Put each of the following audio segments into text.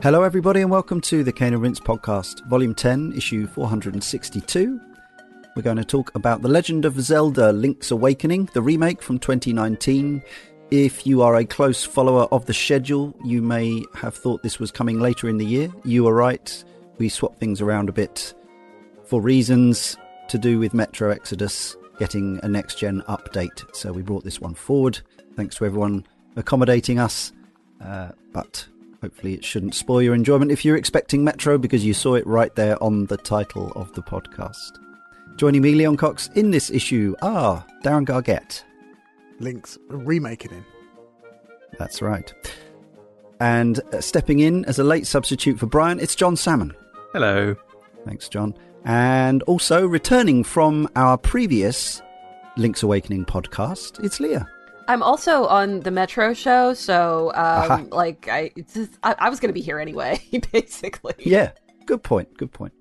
Hello, everybody, and welcome to the Cane and Rinse podcast, Volume 10, Issue 462. We're going to talk about The Legend of Zelda Link's Awakening, the remake from 2019. If you are a close follower of the schedule, you may have thought this was coming later in the year. You are right. We swapped things around a bit for reasons to do with Metro Exodus getting a next gen update. So we brought this one forward. Thanks to everyone accommodating us. Uh, but Hopefully, it shouldn't spoil your enjoyment if you're expecting Metro because you saw it right there on the title of the podcast. Joining me, Leon Cox, in this issue are Darren Gargett. Link's Remakening. That's right. And uh, stepping in as a late substitute for Brian, it's John Salmon. Hello. Thanks, John. And also returning from our previous Link's Awakening podcast, it's Leah. I'm also on the Metro show, so um, like I, just, I, I was going to be here anyway, basically. Yeah, good point. Good point.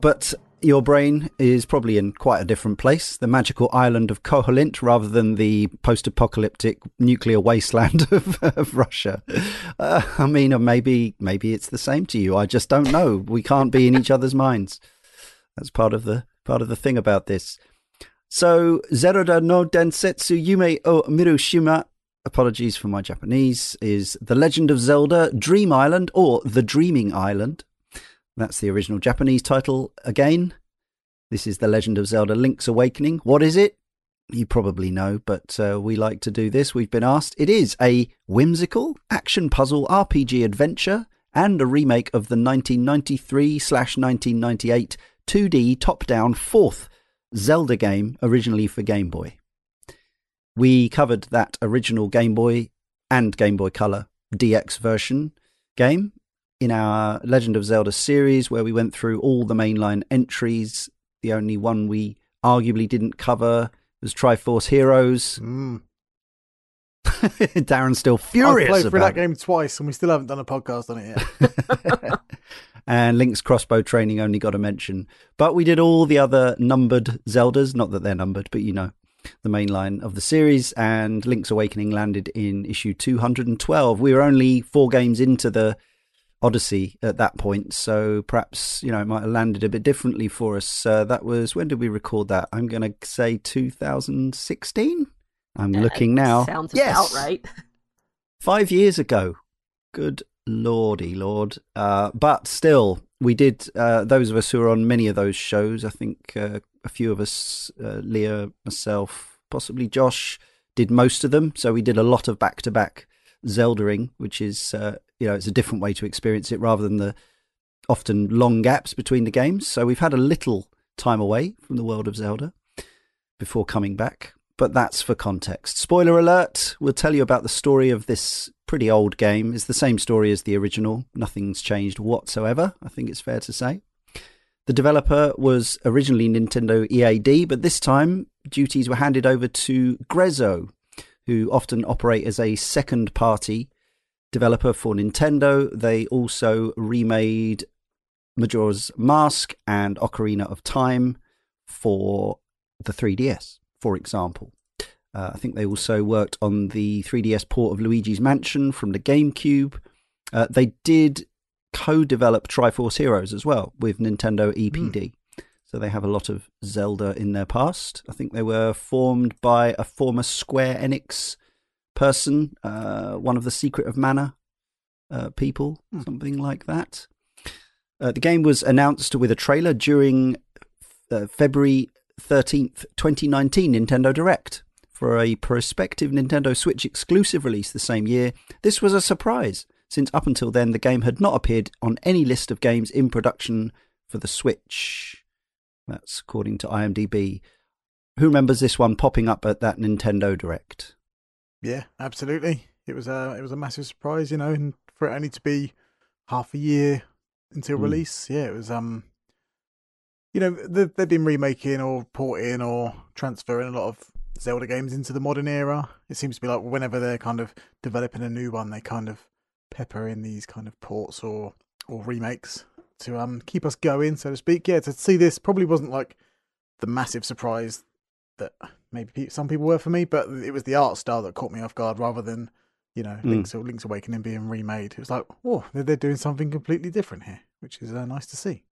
But your brain is probably in quite a different place, the magical island of Koholint, rather than the post-apocalyptic nuclear wasteland of, of Russia. Uh, I mean, maybe maybe it's the same to you. I just don't know. We can't be in each other's minds. That's part of the part of the thing about this. So, Zeroda no Densetsu Yume o Mirushima, apologies for my Japanese, is The Legend of Zelda Dream Island or The Dreaming Island. That's the original Japanese title again. This is The Legend of Zelda Link's Awakening. What is it? You probably know, but uh, we like to do this. We've been asked. It is a whimsical action puzzle RPG adventure and a remake of the 1993 1998 2D top down fourth Zelda game originally for Game Boy. We covered that original Game Boy and Game Boy Color DX version game in our Legend of Zelda series, where we went through all the mainline entries. The only one we arguably didn't cover was Triforce Heroes. Mm. Darren's still furious. I've played through about that game twice, and we still haven't done a podcast on it yet. and Link's crossbow training only got a mention. But we did all the other numbered Zeldas, not that they're numbered, but you know, the main line of the series. And Link's Awakening landed in issue 212. We were only four games into the Odyssey at that point, so perhaps you know it might have landed a bit differently for us. Uh, that was when did we record that? I'm going to say 2016. I'm looking now. Sounds yes. about right. Five years ago. Good lordy lord. Uh, but still, we did. Uh, those of us who are on many of those shows, I think uh, a few of us, uh, Leah, myself, possibly Josh, did most of them. So we did a lot of back to back Zeldering, which is uh, you know it's a different way to experience it rather than the often long gaps between the games. So we've had a little time away from the world of Zelda before coming back but that's for context. Spoiler alert, we'll tell you about the story of this pretty old game. It's the same story as the original, nothing's changed whatsoever, I think it's fair to say. The developer was originally Nintendo EAD, but this time duties were handed over to Grezzo, who often operate as a second party developer for Nintendo. They also remade Majora's Mask and Ocarina of Time for the 3DS for example. Uh, I think they also worked on the 3DS port of Luigi's Mansion from the GameCube. Uh, they did co develop Triforce Heroes as well with Nintendo EPD. Mm. So they have a lot of Zelda in their past. I think they were formed by a former Square Enix person, uh, one of the Secret of Mana uh, people, mm. something like that. Uh, the game was announced with a trailer during uh, February 13th, 2019 Nintendo Direct. For a prospective Nintendo Switch exclusive release the same year, this was a surprise, since up until then the game had not appeared on any list of games in production for the Switch. That's according to IMDb. Who remembers this one popping up at that Nintendo Direct? Yeah, absolutely. It was a it was a massive surprise, you know, and for it only to be half a year until mm. release. Yeah, it was um you know they've, they've been remaking or porting or transferring a lot of Zelda games into the modern era. It seems to be like whenever they're kind of developing a new one, they kind of pepper in these kind of ports or or remakes to um keep us going, so to speak. Yeah, to see this probably wasn't like the massive surprise that maybe some people were for me, but it was the art style that caught me off guard rather than you know mm. Link's Link's Awakening being remade. It was like, oh, they're, they're doing something completely different here, which is uh, nice to see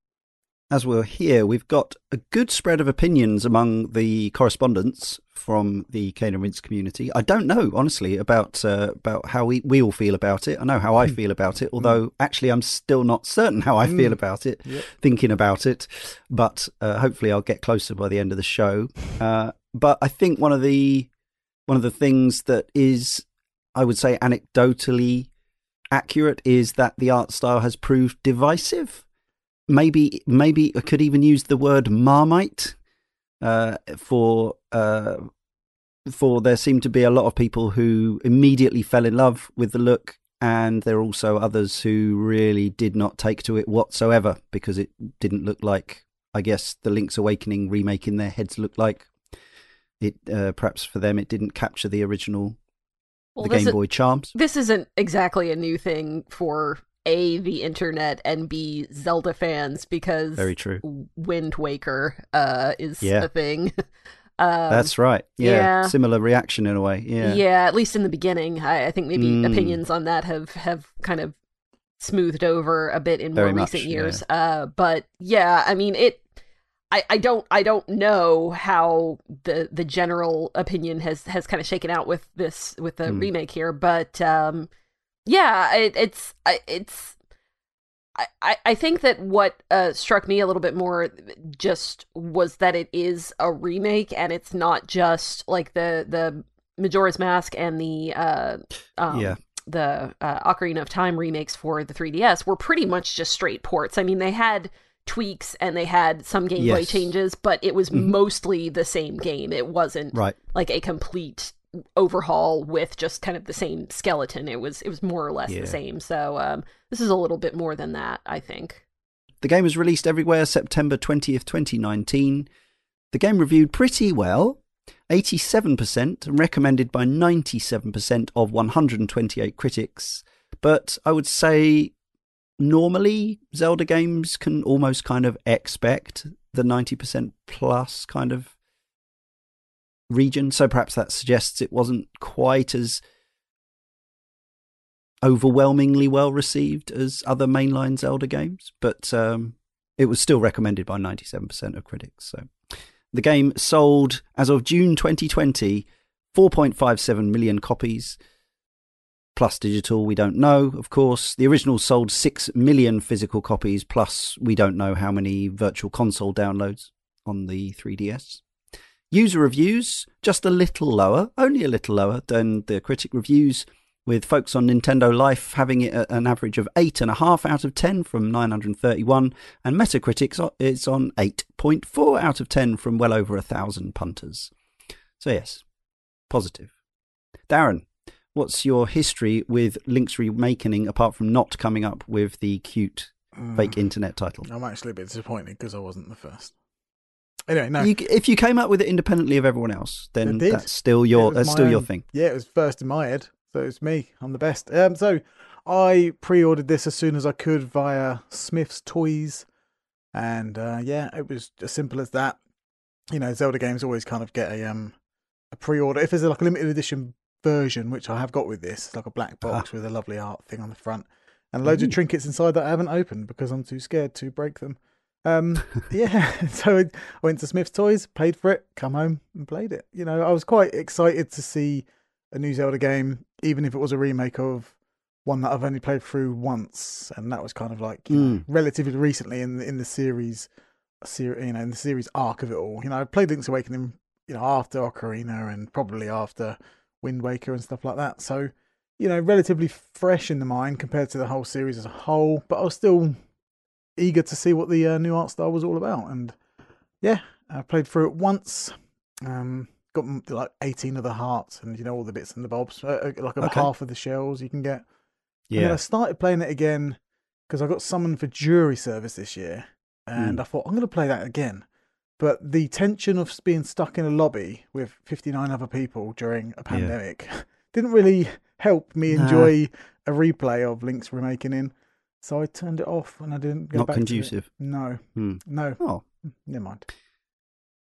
as we're here, we've got a good spread of opinions among the correspondents from the Cane and Rinse community. I don't know, honestly, about uh, about how we, we all feel about it. I know how I hmm. feel about it, although actually I'm still not certain how I feel hmm. about it, yep. thinking about it. But uh, hopefully I'll get closer by the end of the show. Uh, but I think one of the one of the things that is, I would say, anecdotally accurate is that the art style has proved divisive maybe maybe I could even use the word marmite uh, for uh, for there seem to be a lot of people who immediately fell in love with the look, and there are also others who really did not take to it whatsoever because it didn't look like I guess the Link's Awakening remake in their heads looked like. It uh, perhaps for them it didn't capture the original well, the Game Boy charms. This isn't exactly a new thing for a the internet and b Zelda fans because very true. Wind Waker uh, is yeah. a thing. Um, That's right. Yeah. yeah. Similar reaction in a way. Yeah. Yeah. At least in the beginning, I, I think maybe mm. opinions on that have have kind of smoothed over a bit in Very more recent years. Yeah. Uh, but yeah, I mean it. I, I don't I don't know how the the general opinion has has kind of shaken out with this with the mm. remake here, but um, yeah, it, it's it's. I, I think that what uh, struck me a little bit more just was that it is a remake and it's not just like the the Majora's Mask and the uh, um, yeah the uh, Ocarina of Time remakes for the 3DS were pretty much just straight ports. I mean, they had tweaks and they had some gameplay yes. changes, but it was mm-hmm. mostly the same game. It wasn't right. like a complete overhaul with just kind of the same skeleton. It was it was more or less yeah. the same. So um, this is a little bit more than that, I think. The game was released everywhere September 20th, 2019. The game reviewed pretty well. 87% and recommended by 97% of 128 critics. But I would say normally Zelda games can almost kind of expect the 90% plus kind of region. So perhaps that suggests it wasn't quite as overwhelmingly well received as other mainline Zelda games, but um, it was still recommended by 97% of critics. So the game sold as of June 2020 4.57 million copies. Plus digital, we don't know, of course. The original sold 6 million physical copies, plus we don't know how many virtual console downloads on the 3DS. User reviews, just a little lower, only a little lower than the critic reviews, with folks on Nintendo Life having it at an average of 8.5 out of 10 from 931, and Metacritic is on 8.4 out of 10 from well over a thousand punters. So, yes, positive. Darren, what's your history with Link's Remakening apart from not coming up with the cute fake mm. internet title? I'm actually a bit disappointed because I wasn't the first. Anyway, no. You, if you came up with it independently of everyone else, then that's still your that's still your thing. Yeah, it was first in my head, so it's me. I'm the best. Um, so I pre-ordered this as soon as I could via Smyths Toys, and uh, yeah, it was as simple as that. You know, Zelda games always kind of get a um a pre-order if there's like a limited edition version, which I have got with this. It's like a black box ah. with a lovely art thing on the front and loads Ooh. of trinkets inside that I haven't opened because I'm too scared to break them. Um, yeah, so I went to Smyths Toys, paid for it, come home and played it. You know, I was quite excited to see a new Zelda game, even if it was a remake of one that I've only played through once, and that was kind of like mm. know, relatively recently in the, in the series, ser- you know, in the series arc of it all. You know, I played Link's Awakening, you know, after Ocarina and probably after Wind Waker and stuff like that. So, you know, relatively fresh in the mind compared to the whole series as a whole, but I was still eager to see what the uh, new art style was all about. And yeah, I played through it once. Um, got like 18 of the hearts and you know all the bits and the bobs, uh, uh like okay. half of the shells you can get. Yeah. And then I started playing it again because I got summoned for jury service this year. and mm. I thought I'm going to play that again. But the tension of being stuck in a lobby with 59 other people during a pandemic yeah. didn't really help me enjoy a replay of Link's Remakening. So I turned it off and I didn't go Not back conducive. No, hmm. no. Oh, never mind.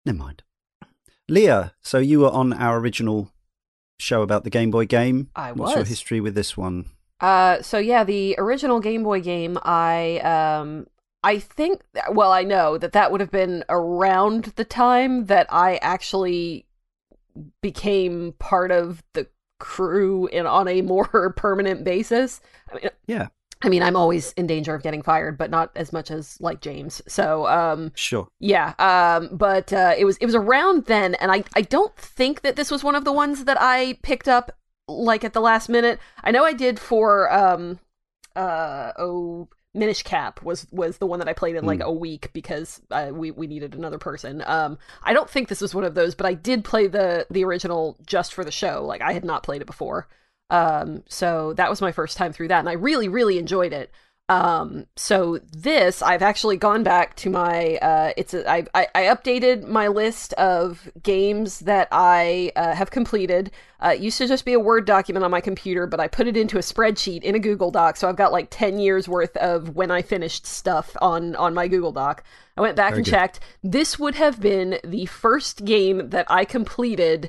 Never mind. Leah, so you were on our original show about the Game Boy game. I was. What's your history with this one? Uh, so yeah, the original Game Boy game, I um, I think, well, I know that that would have been around the time that I actually became part of the crew in on a more permanent basis. I mean, yeah. I mean, I'm always in danger of getting fired, but not as much as like James. So, um, sure, yeah. Um, but uh, it was it was around then, and I I don't think that this was one of the ones that I picked up like at the last minute. I know I did for um, uh, oh, Minish Cap was was the one that I played in like mm. a week because uh, we we needed another person. Um, I don't think this was one of those, but I did play the the original just for the show. Like I had not played it before. Um, so that was my first time through that, and I really, really enjoyed it. Um, so this, I've actually gone back to my, uh, it's a, I, I, I updated my list of games that I uh, have completed. Uh, it used to just be a Word document on my computer, but I put it into a spreadsheet in a Google Doc. So I've got like 10 years worth of when I finished stuff on, on my Google Doc. I went back Very and good. checked. This would have been the first game that I completed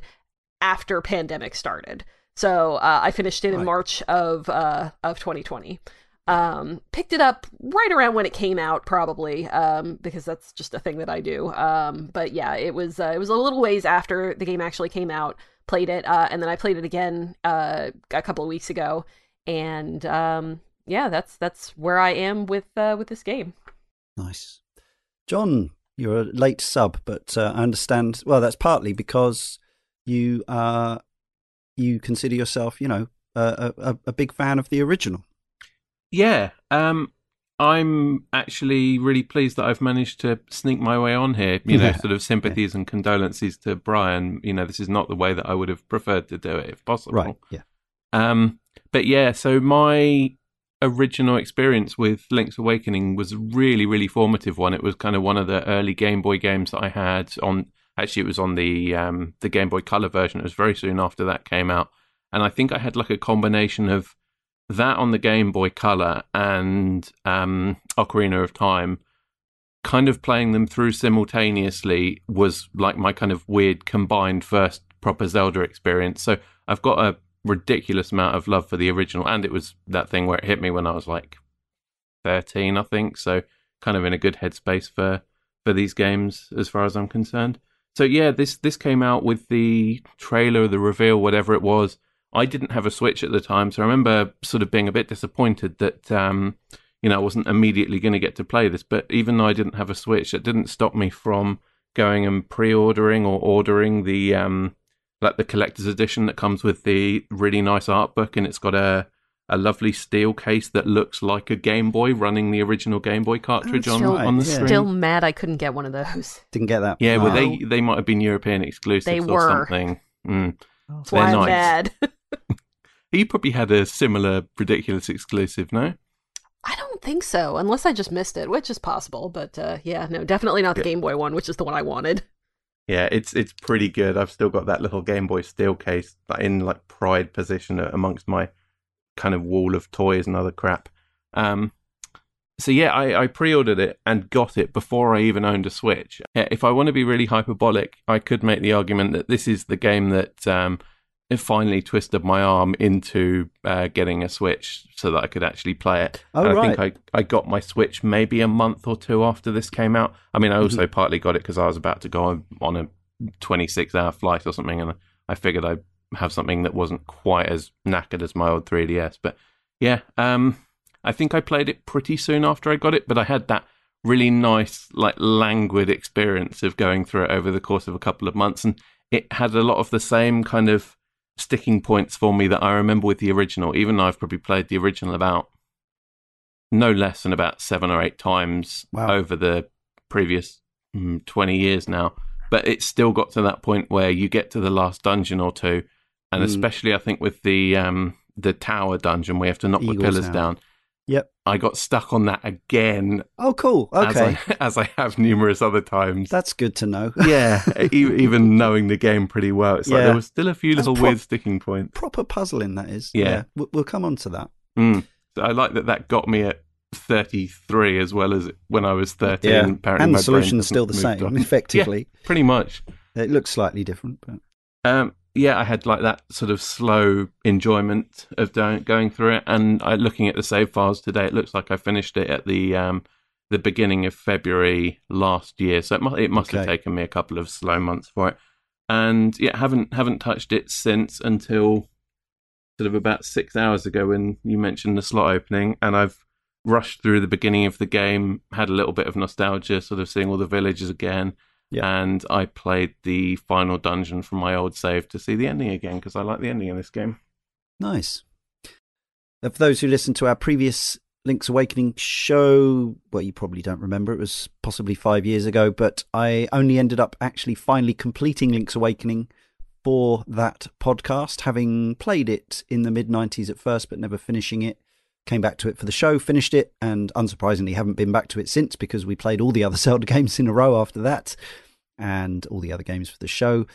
after pandemic started. So uh, I finished it in March of uh, of 2020. Um, picked it up right around when it came out, probably um, because that's just a thing that I do. Um, but yeah, it was uh, it was a little ways after the game actually came out. Played it, uh, and then I played it again uh, a couple of weeks ago, and um, yeah, that's that's where I am with uh, with this game. Nice, John. You're a late sub, but uh, I understand. Well, that's partly because you are you consider yourself, you know, a, a, a big fan of the original. Yeah, um, I'm actually really pleased that I've managed to sneak my way on here. You know, sort of sympathies yeah. and condolences to Brian. You know, this is not the way that I would have preferred to do it if possible. Right. Yeah. Um, but yeah, so my original experience with Link's Awakening was a really, really formative one. It was kind of one of the early Game Boy games that I had on Actually, it was on the um, the Game Boy Color version. It was very soon after that came out, and I think I had like a combination of that on the Game Boy Color and um, Ocarina of Time. Kind of playing them through simultaneously was like my kind of weird combined first proper Zelda experience. So I've got a ridiculous amount of love for the original, and it was that thing where it hit me when I was like thirteen, I think. So kind of in a good headspace for for these games, as far as I'm concerned. So yeah, this this came out with the trailer, the reveal, whatever it was. I didn't have a Switch at the time, so I remember sort of being a bit disappointed that um, you know I wasn't immediately going to get to play this. But even though I didn't have a Switch, it didn't stop me from going and pre-ordering or ordering the um, like the collector's edition that comes with the really nice art book, and it's got a a lovely steel case that looks like a Game Boy running the original Game Boy cartridge on, still, on the yeah. screen. Still mad I couldn't get one of those. Didn't get that. Yeah, wow. well they they might have been European exclusives they or something. Mm. That's why I'm nice. mad. you probably had a similar ridiculous exclusive, no? I don't think so, unless I just missed it, which is possible. But uh, yeah, no, definitely not the. Game Boy one, which is the one I wanted. Yeah, it's it's pretty good. I've still got that little Game Boy steel case in like pride position amongst my kind of wall of toys and other crap. Um, so yeah, I, I, pre-ordered it and got it before I even owned a Switch. If I want to be really hyperbolic, I could make the argument that this is the game that um, it finally twisted my arm into uh, getting a Switch so that I could actually play it. Oh, and I right. think I, I got my Switch maybe a month or two after this came out. I mean, I also mm-hmm. partly got it because I was about to go on, on a 26 hour flight or something, and I figured I'd have something that wasn't quite as knackered as my old 3DS. But yeah, um, I think I played it pretty soon after I got it, but I had that really nice, like languid experience of going through it over the course of a couple of months, and it had a lot of the same kind of sticking points for me that I remember with the original. Even though I've probably played the original about no less than about seven or eight times wow. over the previous mm, 20 years now. But it's still got to that point where you get to the last dungeon or two, and mm. especially I think with the um, the tower dungeon, we have to knock Eagle's the pillars down. Yep. I got stuck on that again. Oh, cool. Okay. As I, as I have numerous other times. That's good to know. yeah. even knowing the game pretty well. It's yeah. like there was still a few little pro- weird sticking points. Proper puzzling, that is. Yeah. yeah. We'll come on to that. Mm. So I like that that got me at 33 as well as when I was 13. Yeah. Apparently and the solution is still the same, on. effectively. Yeah, pretty much. It looks slightly different, but. Um, yeah, I had like that sort of slow enjoyment of going through it, and I, looking at the save files today, it looks like I finished it at the um, the beginning of February last year. So it must, it must okay. have taken me a couple of slow months for it, and yeah, haven't haven't touched it since until sort of about six hours ago when you mentioned the slot opening, and I've rushed through the beginning of the game, had a little bit of nostalgia, sort of seeing all the villages again yeah. And I played the final dungeon from my old save to see the ending again because I like the ending in this game. Nice. for those who listened to our previous Link's Awakening show, well, you probably don't remember. It was possibly five years ago, but I only ended up actually finally completing Link's Awakening for that podcast, having played it in the mid 90s at first, but never finishing it. Came back to it for the show, finished it, and unsurprisingly haven't been back to it since because we played all the other Zelda games in a row after that and all the other games for the show.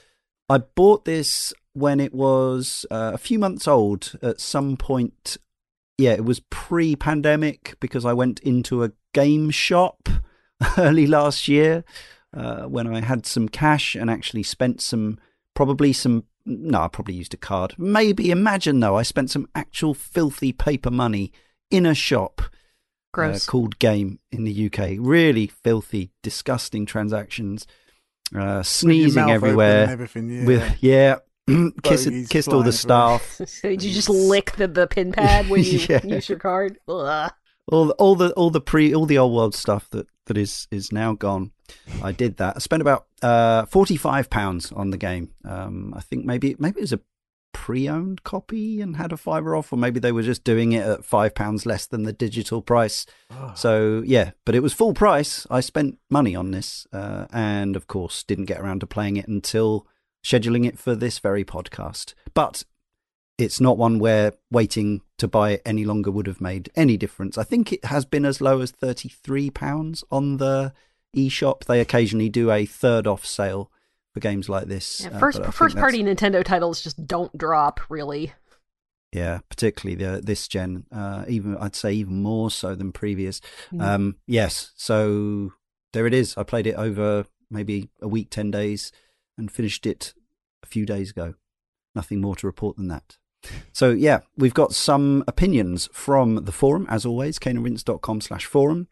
I bought this when it was uh, a few months old at some point. Yeah, it was pre pandemic because I went into a game shop early last year uh, when I had some cash and actually spent some, probably some no, I probably used a card. Maybe imagine though, I spent some actual filthy paper money in a shop uh, called Game in the UK. Really filthy, disgusting transactions. Uh, sneezing everywhere. Everything, yeah. With yeah, kissed, kissed all the staff. Did you just lick the, the pin pad when you yeah. use your card? Ugh. All the, all the all the pre all the old world stuff that that is is now gone. I did that. I spent about uh, forty five pounds on the game. Um, I think maybe maybe it was a pre-owned copy and had a fiver off, or maybe they were just doing it at five pounds less than the digital price. Oh. So yeah, but it was full price. I spent money on this, uh, and of course didn't get around to playing it until scheduling it for this very podcast. But it's not one where waiting to buy it any longer would have made any difference. I think it has been as low as £33 on the eShop. They occasionally do a third off sale for games like this. Yeah, first uh, first party Nintendo titles just don't drop really. Yeah, particularly the this gen, uh, even I'd say even more so than previous. Mm. Um, yes, so there it is. I played it over maybe a week, ten days, and finished it a few days ago. Nothing more to report than that. So yeah, we've got some opinions from the forum, as always, caneandrinse.com slash forum.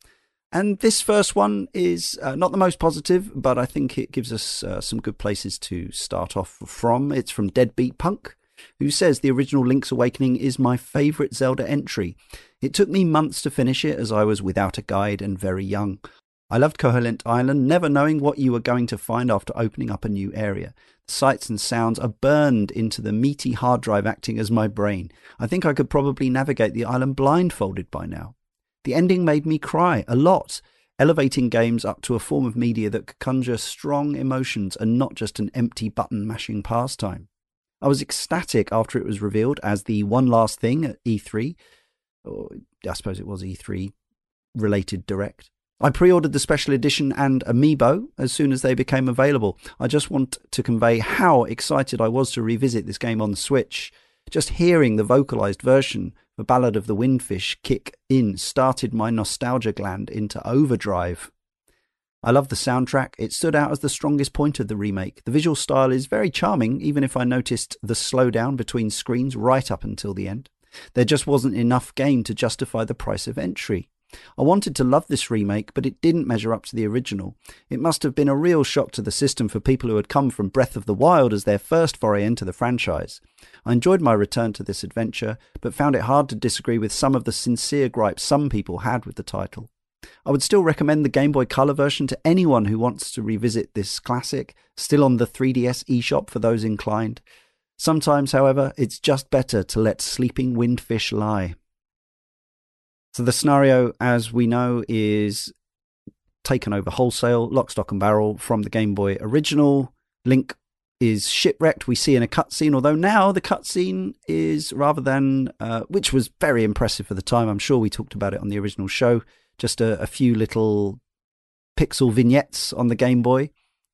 And this first one is uh, not the most positive, but I think it gives us uh, some good places to start off from. It's from Deadbeat Punk, who says the original Link's Awakening is my favourite Zelda entry. It took me months to finish it as I was without a guide and very young. I loved Koholint Island, never knowing what you were going to find after opening up a new area. The sights and sounds are burned into the meaty hard drive acting as my brain. I think I could probably navigate the island blindfolded by now. The ending made me cry a lot, elevating games up to a form of media that could conjure strong emotions and not just an empty button mashing pastime. I was ecstatic after it was revealed as the one last thing at E3, or I suppose it was E3 related direct. I pre ordered the special edition and amiibo as soon as they became available. I just want to convey how excited I was to revisit this game on the Switch. Just hearing the vocalized version the Ballad of the Windfish kick in started my nostalgia gland into overdrive. I love the soundtrack. It stood out as the strongest point of the remake. The visual style is very charming, even if I noticed the slowdown between screens right up until the end. There just wasn't enough game to justify the price of entry. I wanted to love this remake, but it didn't measure up to the original. It must have been a real shock to the system for people who had come from Breath of the Wild as their first foray into the franchise. I enjoyed my return to this adventure, but found it hard to disagree with some of the sincere gripes some people had with the title. I would still recommend the Game Boy Color version to anyone who wants to revisit this classic, still on the 3DS eShop for those inclined. Sometimes, however, it's just better to let sleeping windfish lie. So the scenario, as we know, is taken over wholesale, lock, stock, and barrel from the Game Boy original. Link is shipwrecked. We see in a cutscene, although now the cutscene is rather than, uh, which was very impressive for the time. I'm sure we talked about it on the original show. Just a, a few little pixel vignettes on the Game Boy.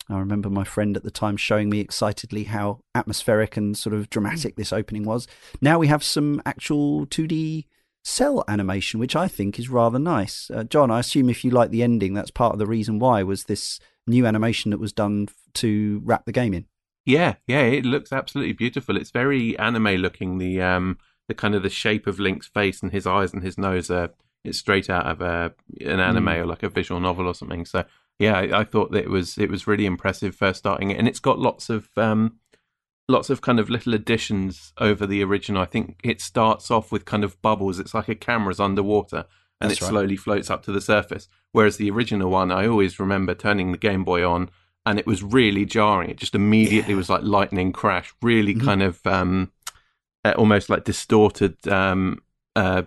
I remember my friend at the time showing me excitedly how atmospheric and sort of dramatic this opening was. Now we have some actual 2D cell animation, which I think is rather nice. Uh, John, I assume if you like the ending, that's part of the reason why was this new animation that was done to wrap the game in. Yeah, yeah, it looks absolutely beautiful. It's very anime looking. The um, the kind of the shape of Link's face and his eyes and his nose are it's straight out of a an anime mm. or like a visual novel or something. So yeah, I, I, thought that it was it was really impressive first starting it, and it's got lots of um, lots of kind of little additions over the original. I think it starts off with kind of bubbles. It's like a camera's underwater and That's it right. slowly floats up to the surface. Whereas the original one, I always remember turning the Game Boy on and it was really jarring. It just immediately yeah. was like lightning crash, really mm-hmm. kind of um, uh, almost like distorted um, uh,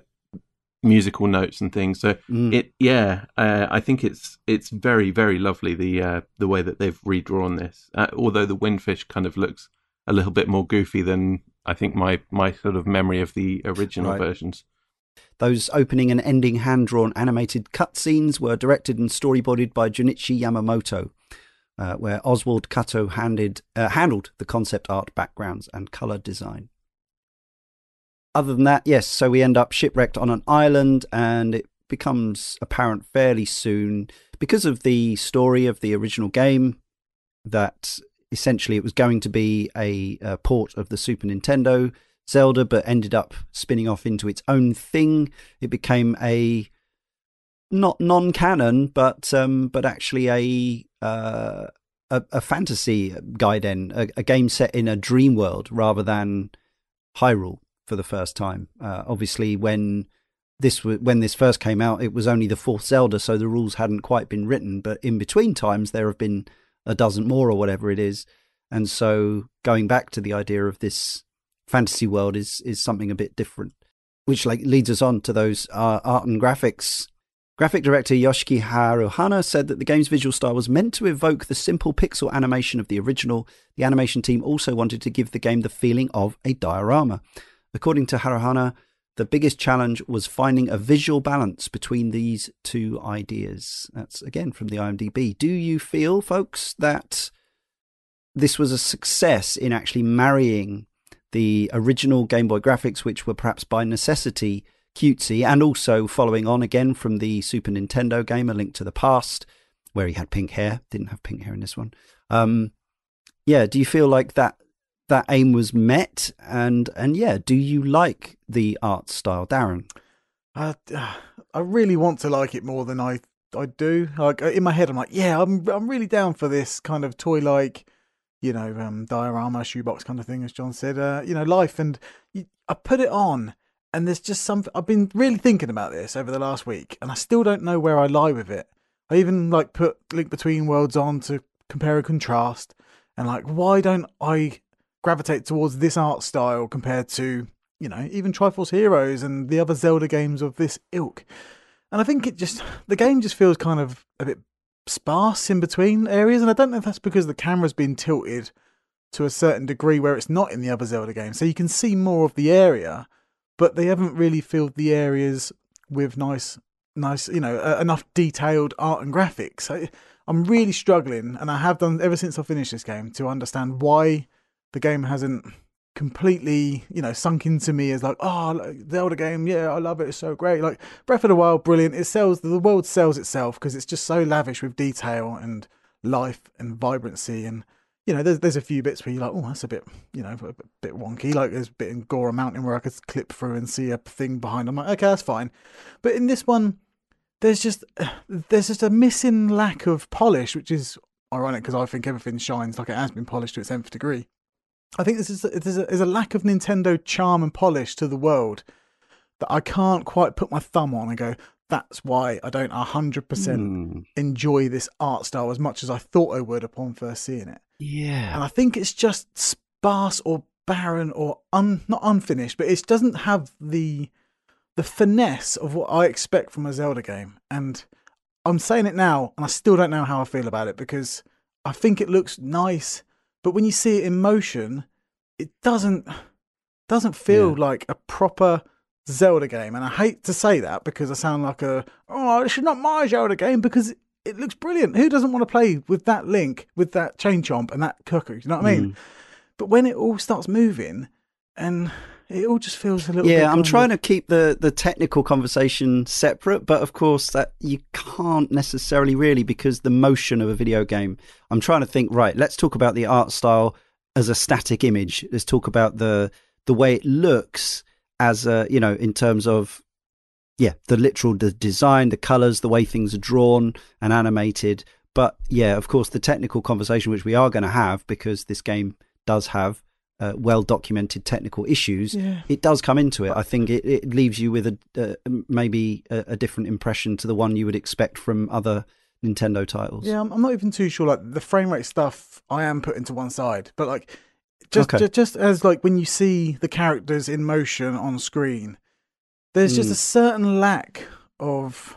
musical notes and things. So mm. it, yeah, uh, I think it's it's very very lovely the uh, the way that they've redrawn this. Uh, although the windfish kind of looks a little bit more goofy than I think my my sort of memory of the original right. versions. Those opening and ending hand drawn animated cutscenes were directed and storyboarded by Junichi Yamamoto, uh, where Oswald Kato handed, uh, handled the concept art backgrounds and colour design. Other than that, yes, so we end up shipwrecked on an island, and it becomes apparent fairly soon because of the story of the original game that essentially it was going to be a, a, port of the Super Nintendo Zelda, but ended up spinning off into its own thing. It became a not non-canon, but um, but actually a uh, a, a, fantasy Gaiden, a, a, game set in a dream world rather than Hyrule for the first time. Uh, obviously, when this when this first came out, it was only the fourth Zelda, so the rules hadn't quite been written. But in between times, there have been a dozen more or whatever it is. And so going back to the idea of this fantasy world is is something a bit different, which like leads us on to those uh, art and graphics. Graphic director Yoshiki Haruhana said that the game's visual style was meant to evoke the simple pixel animation of the original. The animation team also wanted to give the game the feeling of a diorama. According to Haruhana, the biggest challenge was finding a visual balance between these two ideas. That's again from the IMDb. Do you feel, folks, that this was a success in actually marrying the original Game Boy graphics, which were perhaps by necessity cutesy, and also following on again from the Super Nintendo game, A Link to the Past, where he had pink hair. Didn't have pink hair in this one. Um, yeah, do you feel like that that aim was met? And and yeah do you like the art style darren? Uh, i really want to like it more than i i do. Like in my head i'm like yeah i'm i'm really down for this kind of toy like you know um diorama shoebox kind of thing as john said. Uh you know life and you, i put it on and there's just something i've been really thinking about this over the last week and i still don't know where i lie with it. I even like put link between worlds on to compare and contrast and like why don't i gravitate towards this art style compared to, you know, even Triforce Heroes and the other Zelda games of this ilk. And I think it just, the game just feels kind of a bit sparse in between areas. And I don't know if that's because the camera's been tilted to a certain degree where it's not in the other Zelda games. So you can see more of the area, but they haven't really filled the areas with nice, nice, you know, uh, enough detailed art and graphics. I, I'm really struggling, and I have done ever since I finished this game, to understand why the game hasn't completely, you know, sunk into me as like, oh, Zelda game, yeah, I love it, it's so great. Like Breath of the Wild, brilliant. It sells, the world sells itself because it's just so lavish with detail and life and vibrancy. And you know, there's there's a few bits where you're like, oh, that's a bit, you know, a bit wonky. Like there's a bit in Gora Mountain where I could clip through and see a thing behind. I'm like, okay, that's fine. But in this one, there's just there's just a missing lack of polish, which is ironic because I think everything shines like it has been polished to its nth degree. I think this is there's a, there's a lack of Nintendo charm and polish to the world that I can't quite put my thumb on and go. That's why I don't hundred percent hmm. enjoy this art style as much as I thought I would upon first seeing it. Yeah, and I think it's just sparse or barren or un not unfinished, but it doesn't have the the finesse of what I expect from a Zelda game. And I'm saying it now, and I still don't know how I feel about it because I think it looks nice but when you see it in motion, it doesn't doesn't feel yeah. like a proper Zelda game. And I hate to say that because I sound like a oh, it's not my Zelda game because it looks brilliant. Who doesn't want to play with that Link, with that Chain Chomp and that Cuckoo? You know what I mean? Mm. But when it all starts moving and it all just feels a little. Bit Yeah, I'm trying to keep the the technical conversation separate, but of course that you can't necessarily really because the motion of a video game. I'm trying to think. Right, let's talk about the art style as a static image. Let's talk about the the way it looks as a you know in terms of yeah the literal the design, the colors, the way things are drawn and animated. But yeah, of course, the technical conversation which we are going to have because this game does have uh, well documented technical issues, yeah. it does come into it. I think it, it leaves you with a uh, maybe a, a, different impression to the one you would expect from other Nintendo titles. Yeah, I'm, I'm, not even too sure. Like the frame rate stuff, I am putting to one side, but like just okay. just, just as like when you see the characters in motion on screen, there's mm. just a hmm. certain lack of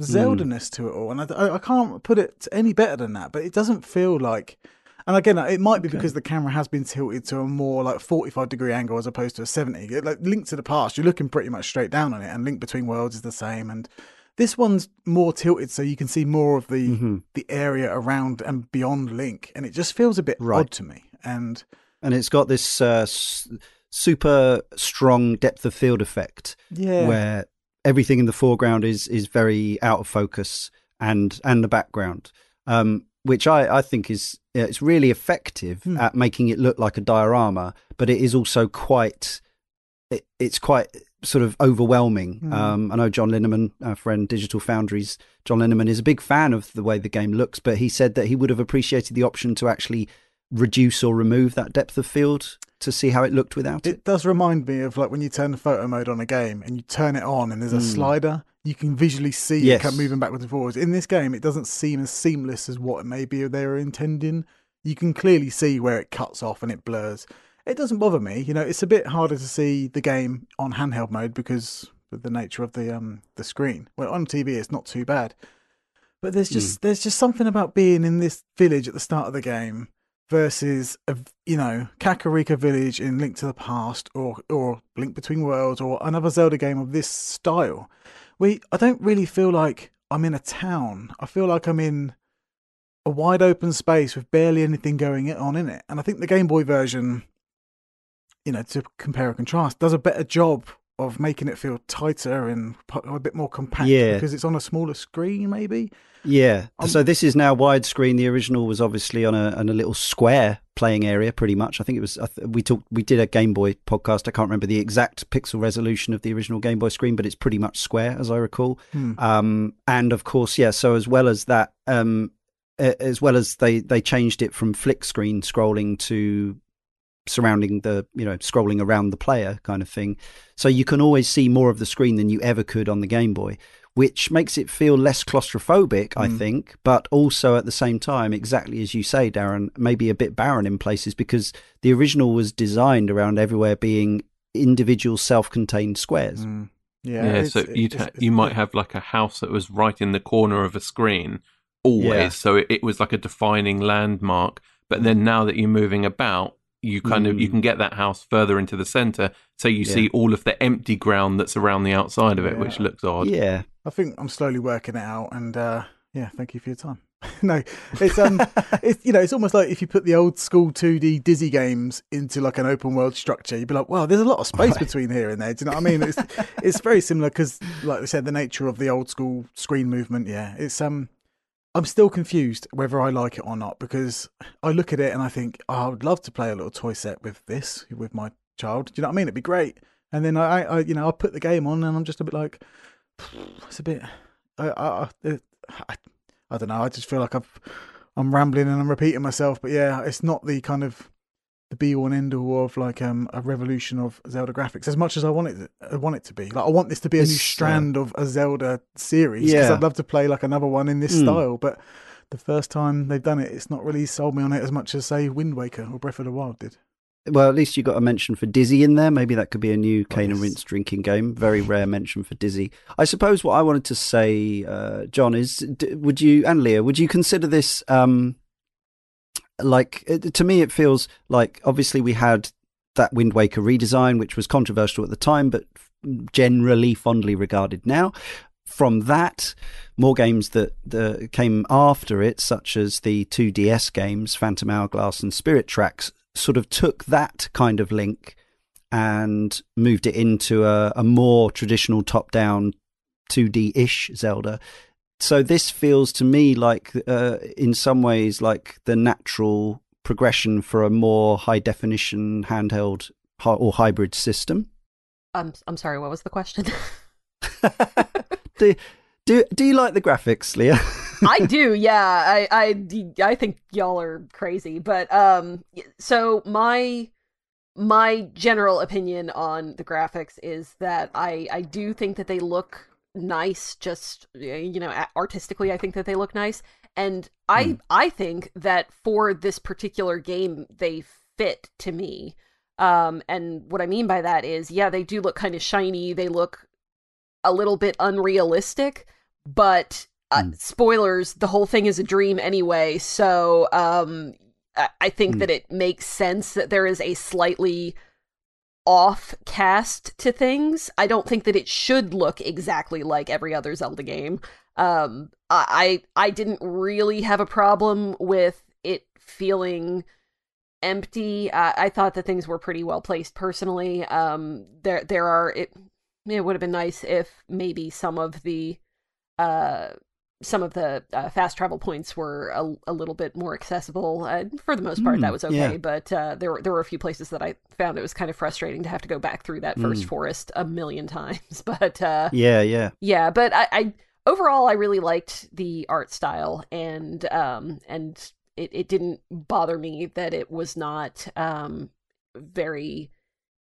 Zelda-ness mm. to it all, and I, I can't put it any better than that. But it doesn't feel like and again, it might be okay. because the camera has been tilted to a more like 45 degree angle as opposed to a 70. like Link to the Past, you're looking pretty much straight down on it, and Link Between Worlds is the same. And this one's more tilted, so you can see more of the mm-hmm. the area around and beyond Link, and it just feels a bit right. odd to me. And and it's got this uh, s- super strong depth of field effect, yeah, where everything in the foreground is is very out of focus and and the background. Um, which I, I think is it's really effective mm. at making it look like a diorama, but it is also quite it, it's quite sort of overwhelming. Mm. Um, I know John Linneman, our friend Digital Foundries, John Linneman is a big fan of the way the game looks, but he said that he would have appreciated the option to actually reduce or remove that depth of field to see how it looked without it. It does remind me of like when you turn the photo mode on a game and you turn it on and there's a mm. slider you can visually see yes. it moving backwards and forwards. In this game, it doesn't seem as seamless as what maybe they were intending. You can clearly see where it cuts off and it blurs. It doesn't bother me. You know, it's a bit harder to see the game on handheld mode because of the nature of the um the screen. Well, on TV, it's not too bad. But there's just mm. there's just something about being in this village at the start of the game versus a, you know Kakariko Village in Link to the Past or or Link Between Worlds or another Zelda game of this style we I don't really feel like I'm in a town. I feel like I'm in a wide open space with barely anything going on in it. And I think the Game Boy version, you know, to compare and contrast, does a better job of making it feel tighter and a bit more compact yeah. because it's on a smaller screen, maybe. Yeah. Um, so this is now widescreen. The original was obviously on a on a little square playing area, pretty much. I think it was. We talked. We did a Game Boy podcast. I can't remember the exact pixel resolution of the original Game Boy screen, but it's pretty much square, as I recall. Hmm. Um, and of course, yeah. So as well as that, um, as well as they they changed it from flick screen scrolling to surrounding the you know scrolling around the player kind of thing so you can always see more of the screen than you ever could on the game boy which makes it feel less claustrophobic, mm. I think, but also at the same time, exactly as you say, Darren, maybe a bit barren in places because the original was designed around everywhere being individual self-contained squares. Mm. Yeah, yeah so you ha- you might have like a house that was right in the corner of a screen always, yeah. so it, it, was like a defining landmark. But then now that you're moving about, you kind mm. of you mm. can get that house further into the center, so you yeah. see all of the empty ground that's around the outside of it, which looks odd. Yeah, I think I'm slowly working it out, and uh, yeah, thank you for your time. no, it's um, it's you know, it's almost like if you put the old school 2D Dizzy games into like an open world structure, you'd be like, wow, there's a lot of space right. between here and there. Do you know what I mean? It's it's very similar because, like we said, the nature of the old school screen movement. Yeah, it's um, I'm still confused whether I like it or not because I look at it and I think oh, I would love to play a little toy set with this with my child. Do you know what I mean? It'd be great. And then I, I you know, I put the game on and I'm just a bit like it's a bit. I, I, I, I don't know. I just feel like I've, I'm rambling and I'm repeating myself. But yeah, it's not the kind of the be all and end all of like um, a revolution of Zelda graphics as much as I want it. I want it to be. Like I want this to be a it's, new strand uh, of a Zelda series because yeah. I'd love to play like another one in this mm. style. But the first time they've done it, it's not really sold me on it as much as say Wind Waker or Breath of the Wild did. Well, at least you got a mention for Dizzy in there. Maybe that could be a new Cane and Rinse drinking game. Very rare mention for Dizzy. I suppose what I wanted to say, uh, John, is would you and Leah would you consider this um, like to me, it feels like obviously we had that Wind Waker redesign, which was controversial at the time, but generally fondly regarded now. From that, more games that the, came after it, such as the two DS games, Phantom Hourglass and Spirit Tracks, sort of took that kind of link and moved it into a, a more traditional top down 2D ish Zelda. So this feels to me like, uh, in some ways, like the natural progression for a more high definition handheld or hybrid system. I'm I'm sorry. What was the question? do, do do you like the graphics, Leah? I do. Yeah. I I I think y'all are crazy, but um. So my my general opinion on the graphics is that I I do think that they look nice. Just you know, artistically, I think that they look nice. And I mm. I think that for this particular game they fit to me. Um and what I mean by that is yeah, they do look kind of shiny, they look a little bit unrealistic, but uh, mm. spoilers, the whole thing is a dream anyway. So um I, I think mm. that it makes sense that there is a slightly off cast to things. I don't think that it should look exactly like every other Zelda game. Um, I I didn't really have a problem with it feeling empty. Uh, I thought that things were pretty well placed personally. Um, there there are it. It would have been nice if maybe some of the uh some of the uh, fast travel points were a, a little bit more accessible. Uh, for the most part, mm, that hmm, was okay. Yeah. But uh, there were there were a few places that I found it was kind of frustrating to have to go back through that first mm. forest a million times. But uh, yeah, yeah, yeah. But I, I overall, I really liked the art style, and um, and it, it didn't bother me that it was not um very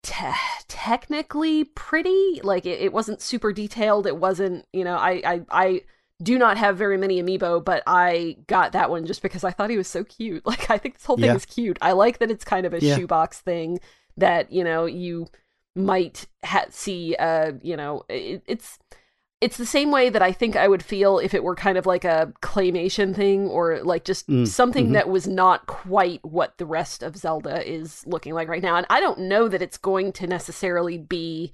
te- technically pretty. Like it, it wasn't super detailed. It wasn't, you know, I I I do not have very many amiibo, but I got that one just because I thought he was so cute. Like I think this whole thing yeah. is cute. I like that it's kind of a yeah. shoebox thing that you know you might ha- see. Uh, you know, it, it's it's the same way that I think I would feel if it were kind of like a claymation thing or like just mm, something mm-hmm. that was not quite what the rest of Zelda is looking like right now. And I don't know that it's going to necessarily be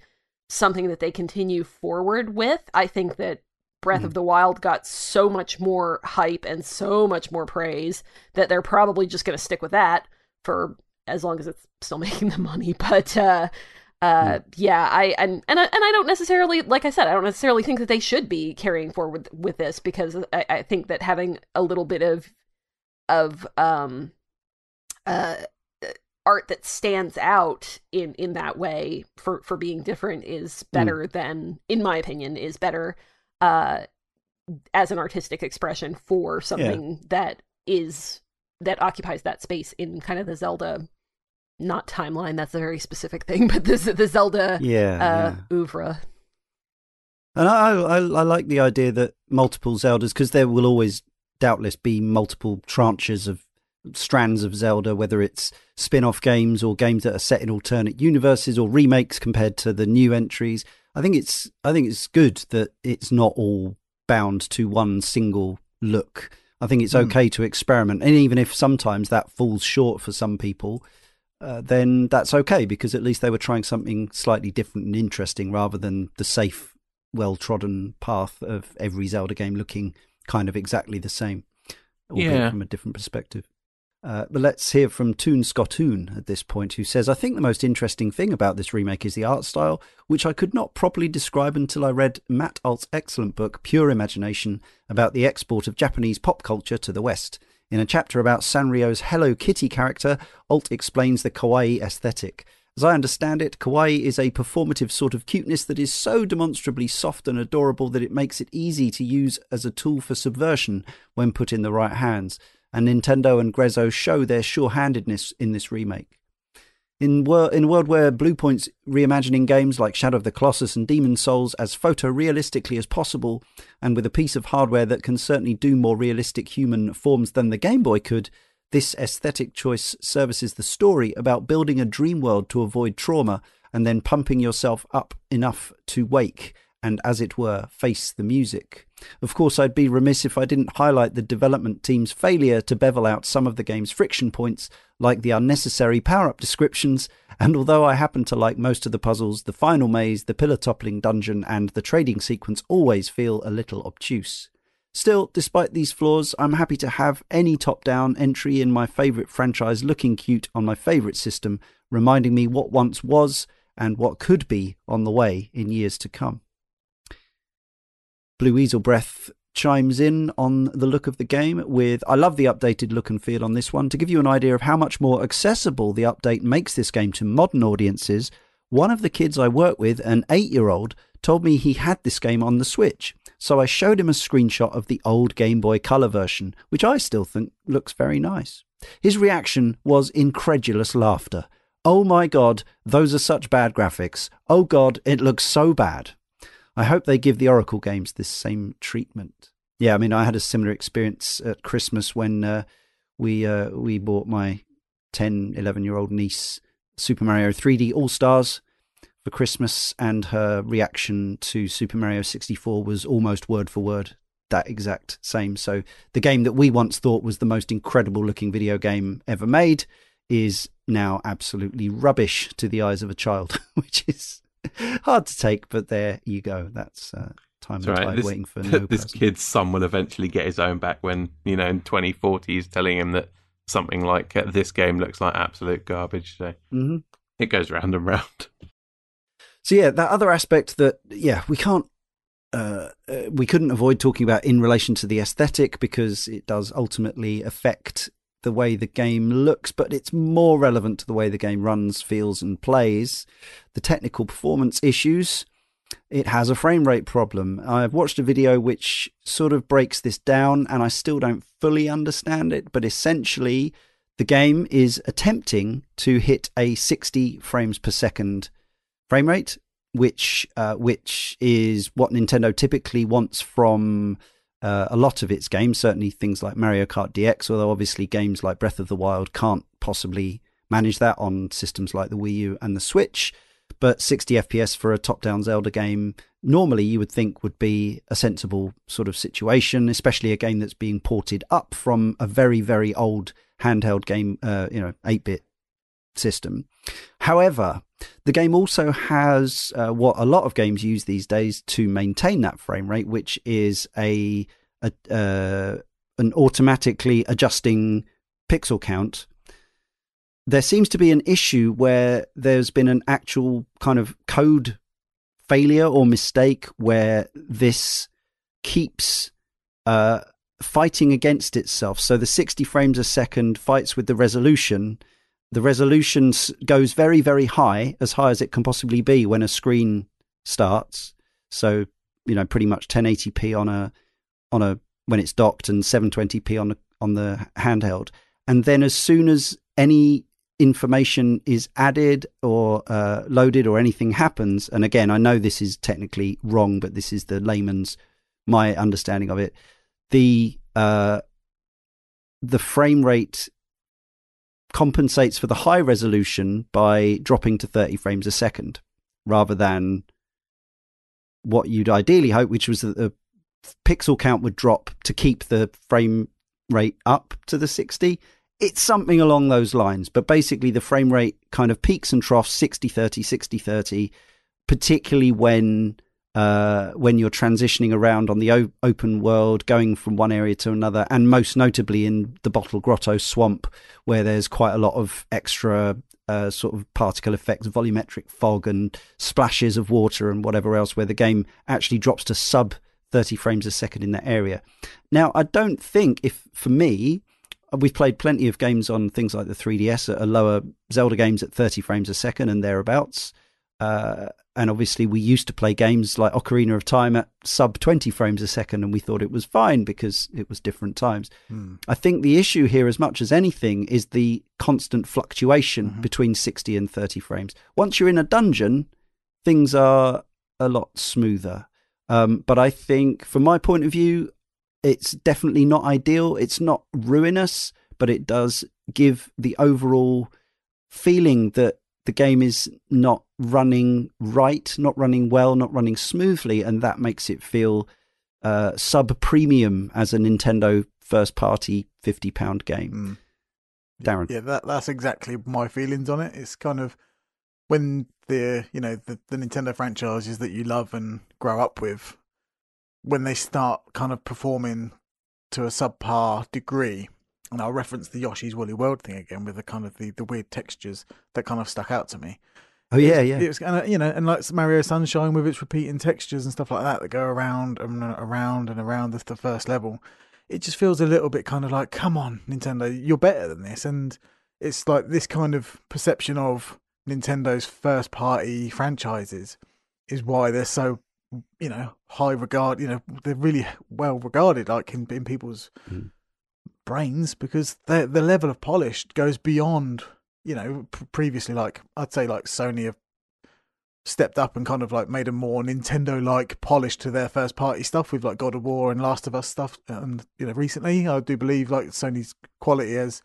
something that they continue forward with. I think that Breath mm. of the Wild got so much more hype and so much more praise that they're probably just going to stick with that for as long as it's still making the money. But uh uh, yeah, I and and I, and I don't necessarily, like I said, I don't necessarily think that they should be carrying forward with, with this because I, I think that having a little bit of of um uh art that stands out in in that way for for being different is hmm. better mm. than in my opinion is better uh as an artistic expression for something yeah. that is that occupies that space in kind of the Zelda not timeline. That's a very specific thing, but this the Zelda yeah, uh, yeah. oeuvre. And I, I, I like the idea that multiple Zeldas, because there will always doubtless be multiple tranches of strands of Zelda, whether it's spin-off games or games that are set in alternate universes or remakes compared to the new entries. I think it's I think it's good that it's not all bound to one single look. I think it's mm. okay to experiment, and even if sometimes that falls short for some people, uh, then that's okay because at least they were trying something slightly different and interesting rather than the safe, well trodden path of every Zelda game looking kind of exactly the same, albeit yeah. from a different perspective. Uh, but let's hear from Toon Scottoon at this point, who says, I think the most interesting thing about this remake is the art style, which I could not properly describe until I read Matt Alt's excellent book, Pure Imagination, about the export of Japanese pop culture to the West. In a chapter about Sanrio's Hello Kitty character, Alt explains the kawaii aesthetic. As I understand it, kawaii is a performative sort of cuteness that is so demonstrably soft and adorable that it makes it easy to use as a tool for subversion when put in the right hands. And Nintendo and Grezzo show their sure handedness in this remake. In, wor- in a world where Bluepoint's reimagining games like Shadow of the Colossus and Demon's Souls as photorealistically as possible, and with a piece of hardware that can certainly do more realistic human forms than the Game Boy could, this aesthetic choice services the story about building a dream world to avoid trauma and then pumping yourself up enough to wake and, as it were, face the music. Of course, I'd be remiss if I didn't highlight the development team's failure to bevel out some of the game's friction points, like the unnecessary power up descriptions. And although I happen to like most of the puzzles, the final maze, the pillar toppling dungeon, and the trading sequence always feel a little obtuse. Still, despite these flaws, I'm happy to have any top down entry in my favourite franchise looking cute on my favourite system, reminding me what once was and what could be on the way in years to come. Blue Weasel Breath chimes in on the look of the game with I love the updated look and feel on this one. To give you an idea of how much more accessible the update makes this game to modern audiences, one of the kids I work with, an eight year old, told me he had this game on the Switch so I showed him a screenshot of the old Game Boy Color version, which I still think looks very nice. His reaction was incredulous laughter. Oh my god, those are such bad graphics. Oh god, it looks so bad. I hope they give the Oracle games this same treatment. Yeah, I mean, I had a similar experience at Christmas when uh, we uh, we bought my 10, 11 year old niece Super Mario 3D All Stars for Christmas, and her reaction to Super Mario 64 was almost word for word that exact same. So the game that we once thought was the most incredible looking video game ever made is now absolutely rubbish to the eyes of a child, which is hard to take. But there you go. That's uh, time and right. this, waiting for no this present. kid's son will eventually get his own back when you know in 2040 he's telling him that something like uh, this game looks like absolute garbage. So mm-hmm. it goes round and round. So yeah, that other aspect that yeah we can't uh, uh, we couldn't avoid talking about in relation to the aesthetic because it does ultimately affect the way the game looks, but it's more relevant to the way the game runs, feels, and plays. The technical performance issues. It has a frame rate problem. I've watched a video which sort of breaks this down, and I still don't fully understand it, but essentially, the game is attempting to hit a 60 frames per second frame rate, which uh, which is what Nintendo typically wants from uh, a lot of its games. Certainly things like Mario Kart DX, although obviously games like Breath of the Wild can't possibly manage that on systems like the Wii U and the Switch. But 60 FPS for a top-down Zelda game, normally you would think would be a sensible sort of situation, especially a game that's being ported up from a very, very old handheld game, uh, you know, 8-bit system. However, the game also has uh, what a lot of games use these days to maintain that frame rate, which is a, a uh, an automatically adjusting pixel count. There seems to be an issue where there's been an actual kind of code failure or mistake where this keeps uh, fighting against itself. So the 60 frames a second fights with the resolution the resolution goes very, very high, as high as it can possibly be when a screen starts. So, you know, pretty much 1080p on a on a when it's docked and 720p on the on the handheld. And then as soon as any information is added or uh, loaded or anything happens, and again, I know this is technically wrong, but this is the layman's my understanding of it. The uh, the frame rate compensates for the high resolution by dropping to 30 frames a second rather than what you'd ideally hope, which was that the pixel count would drop to keep the frame rate up to the 60. It's something along those lines, but basically the frame rate kind of peaks and troughs 60 30, 60 30, particularly when uh, when you're transitioning around on the o- open world, going from one area to another, and most notably in the Bottle Grotto swamp, where there's quite a lot of extra uh, sort of particle effects, volumetric fog, and splashes of water and whatever else, where the game actually drops to sub 30 frames a second in that area. Now, I don't think if for me, we've played plenty of games on things like the 3DS at lower Zelda games at 30 frames a second and thereabouts. Uh, and obviously, we used to play games like Ocarina of Time at sub 20 frames a second, and we thought it was fine because it was different times. Mm. I think the issue here, as much as anything, is the constant fluctuation mm-hmm. between 60 and 30 frames. Once you're in a dungeon, things are a lot smoother. Um, but I think, from my point of view, it's definitely not ideal. It's not ruinous, but it does give the overall feeling that the game is not running right, not running well, not running smoothly, and that makes it feel uh, sub premium as a Nintendo first party fifty pound game. Mm. Darren, yeah, that that's exactly my feelings on it. It's kind of when the you know the, the Nintendo franchises that you love and grow up with, when they start kind of performing to a subpar degree, and I'll reference the Yoshi's Woolly World thing again with the kind of the, the weird textures that kind of stuck out to me. Oh yeah, yeah. It was kind of you know, and like Mario Sunshine with its repeating textures and stuff like that that go around and around and around the, the first level. It just feels a little bit kind of like, come on, Nintendo, you're better than this. And it's like this kind of perception of Nintendo's first party franchises is why they're so you know high regard. You know, they're really well regarded, like in in people's. Mm brains because the the level of polish goes beyond you know previously like I'd say like Sony have stepped up and kind of like made a more Nintendo like polish to their first party stuff with like God of War and Last of Us stuff and you know recently I do believe like Sony's quality has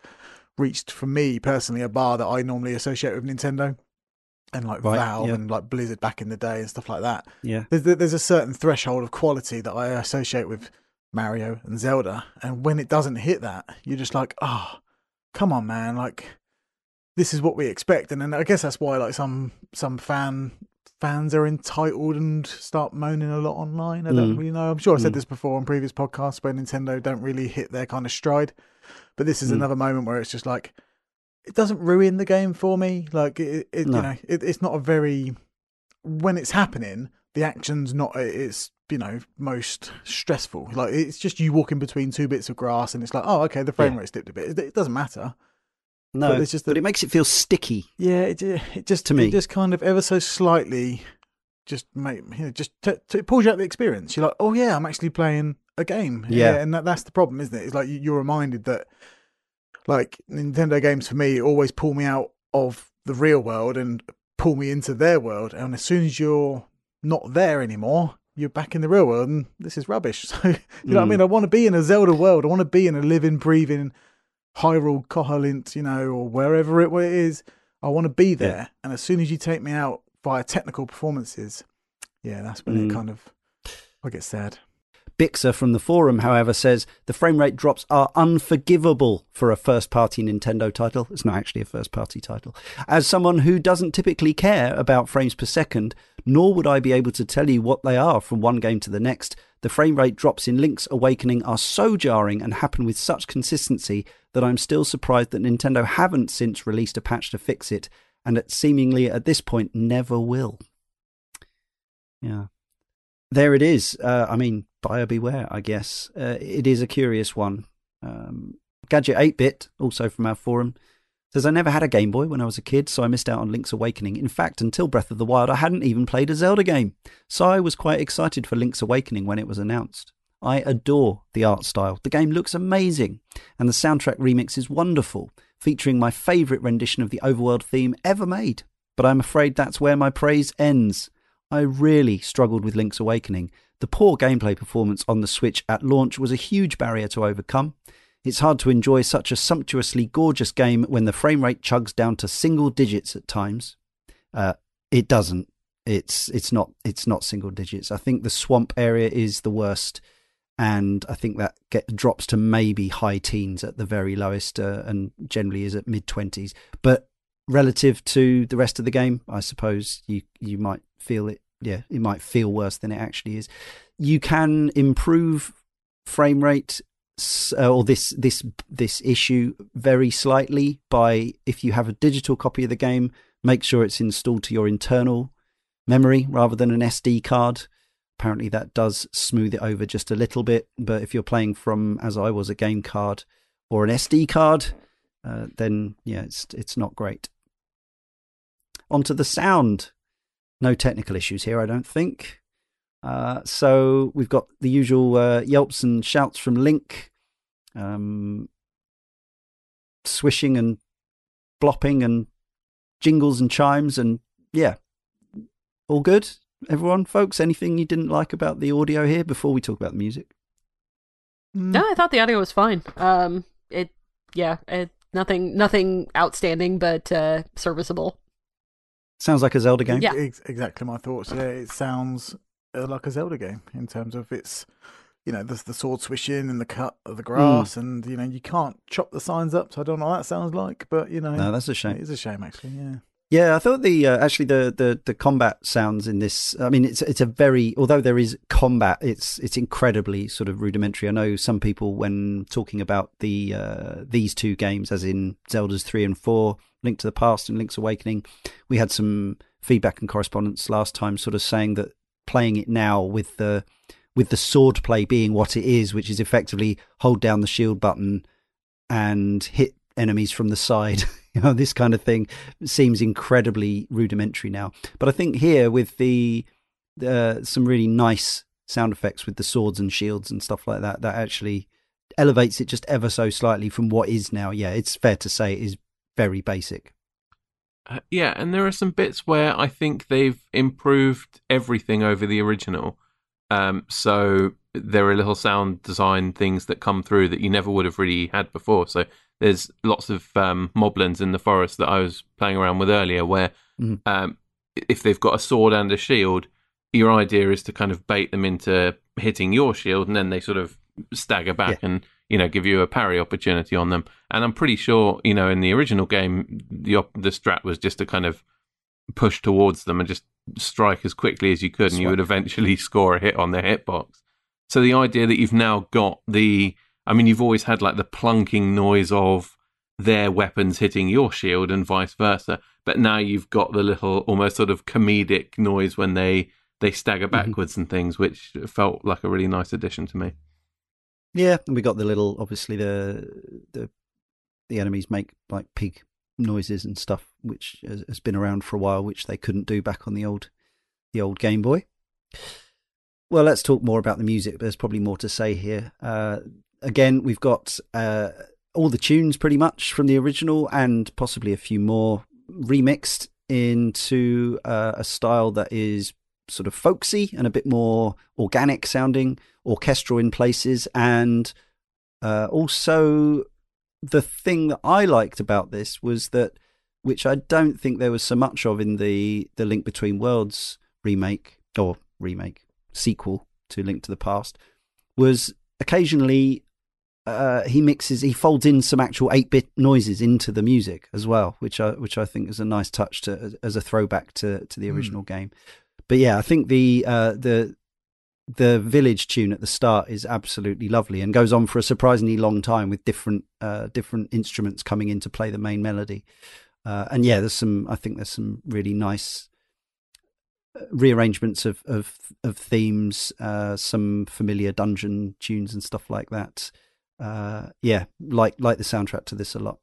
reached for me personally a bar that I normally associate with Nintendo and like right, Valve yeah. and like Blizzard back in the day and stuff like that. Yeah, there's there's a certain threshold of quality that I associate with Mario and Zelda. And when it doesn't hit that, you're just like, oh, come on, man. Like, this is what we expect. And then I guess that's why like some some fan fans are entitled and start moaning a lot online. I don't mm. really know. I'm sure I said mm. this before on previous podcasts where Nintendo don't really hit their kind of stride. But this is mm. another moment where it's just like it doesn't ruin the game for me. Like it, it no. you know, it, it's not a very when it's happening, the action's not it's you know most stressful. Like it's just you walking between two bits of grass, and it's like, oh, okay, the frame yeah. rate's dipped a bit. It, it doesn't matter. No, but, it's just that, but it makes it feel sticky. Yeah, it, it just to me, it just kind of ever so slightly, just make you know, just t- t- it pulls you out the experience. You're like, oh yeah, I'm actually playing a game. Yeah, yeah and that, that's the problem, isn't it? It's like you're reminded that, like Nintendo games for me always pull me out of the real world and pull me into their world. And as soon as you're not there anymore, you're back in the real world and this is rubbish. So, you know mm. what I mean? I want to be in a Zelda world. I want to be in a living, breathing Hyrule, Koholint, you know, or wherever it is. I want to be there. Yeah. And as soon as you take me out via technical performances, yeah, that's when mm. it kind of, I get sad. Bixer from the forum, however, says the frame rate drops are unforgivable for a first party Nintendo title. It's not actually a first party title. As someone who doesn't typically care about frames per second, nor would I be able to tell you what they are from one game to the next, the frame rate drops in Link's Awakening are so jarring and happen with such consistency that I'm still surprised that Nintendo haven't since released a patch to fix it, and at seemingly at this point never will. Yeah. There it is. Uh, I mean, buyer beware, I guess. Uh, it is a curious one. Um, Gadget 8 bit, also from our forum, says I never had a Game Boy when I was a kid, so I missed out on Link's Awakening. In fact, until Breath of the Wild, I hadn't even played a Zelda game. So I was quite excited for Link's Awakening when it was announced. I adore the art style. The game looks amazing, and the soundtrack remix is wonderful, featuring my favourite rendition of the overworld theme ever made. But I'm afraid that's where my praise ends. I really struggled with Link's Awakening, the poor gameplay performance on the Switch at launch was a huge barrier to overcome. It's hard to enjoy such a sumptuously gorgeous game when the frame rate chugs down to single digits at times. Uh, it doesn't. It's it's not it's not single digits. I think the swamp area is the worst, and I think that get, drops to maybe high teens at the very lowest, uh, and generally is at mid twenties. But relative to the rest of the game, I suppose you you might feel it yeah, it might feel worse than it actually is. You can improve frame rate uh, or this this this issue very slightly by if you have a digital copy of the game, make sure it's installed to your internal memory rather than an SD card. Apparently, that does smooth it over just a little bit. But if you're playing from, as I was, a game card or an SD card, uh, then yeah, it's it's not great. Onto the sound. No technical issues here, I don't think. Uh, so we've got the usual uh, yelps and shouts from Link, um, swishing and blopping and jingles and chimes, and yeah, all good. Everyone, folks, anything you didn't like about the audio here before we talk about the music? Mm. No, I thought the audio was fine. Um, it, yeah, it, nothing, nothing outstanding, but uh, serviceable. Sounds like a Zelda game. Yeah, Ex- exactly my thoughts. Yeah, it sounds uh, like a Zelda game in terms of its, you know, the the sword swishing and the cut of the grass, mm. and you know, you can't chop the signs up. So I don't know what that sounds like, but you know, no, that's a shame. It is a shame, actually. Yeah. Yeah, I thought the uh, actually the, the the combat sounds in this. I mean, it's it's a very although there is combat, it's it's incredibly sort of rudimentary. I know some people when talking about the uh, these two games, as in Zelda's three and four, Link to the Past and Link's Awakening, we had some feedback and correspondence last time, sort of saying that playing it now with the with the sword play being what it is, which is effectively hold down the shield button and hit enemies from the side. you know, this kind of thing seems incredibly rudimentary now. But I think here with the uh, some really nice sound effects with the swords and shields and stuff like that, that actually elevates it just ever so slightly from what is now. Yeah, it's fair to say it is very basic. Uh, yeah, and there are some bits where I think they've improved everything over the original. Um, so there are little sound design things that come through that you never would have really had before. So there's lots of um, moblins in the forest that I was playing around with earlier, where mm. um, if they've got a sword and a shield, your idea is to kind of bait them into hitting your shield, and then they sort of stagger back yeah. and you know give you a parry opportunity on them. And I'm pretty sure you know in the original game the the strat was just to kind of push towards them and just strike as quickly as you could, and you would eventually score a hit on their hitbox. So the idea that you've now got the I mean, you've always had like the plunking noise of their weapons hitting your shield and vice versa, but now you've got the little almost sort of comedic noise when they they stagger mm-hmm. backwards mm-hmm. and things, which felt like a really nice addition to me. Yeah, and we got the little obviously the the the enemies make like pig noises and stuff, which has been around for a while, which they couldn't do back on the old the old Game Boy. Well, let's talk more about the music. There's probably more to say here. Uh, again, we've got uh, all the tunes pretty much from the original and possibly a few more remixed into uh, a style that is sort of folksy and a bit more organic sounding, orchestral in places, and uh, also the thing that I liked about this was that, which I don't think there was so much of in the the Link Between Worlds remake or remake sequel to Link to the Past, was occasionally uh, he mixes, he folds in some actual eight bit noises into the music as well, which I which I think is a nice touch to as a throwback to to the hmm. original mm. game. But yeah, I think the uh, the the village tune at the start is absolutely lovely and goes on for a surprisingly long time with different uh, different instruments coming in to play the main melody. Uh, and yeah, there's some. I think there's some really nice uh, rearrangements of of, of themes, uh, some familiar dungeon tunes and stuff like that uh, yeah, like like the soundtrack to this a lot.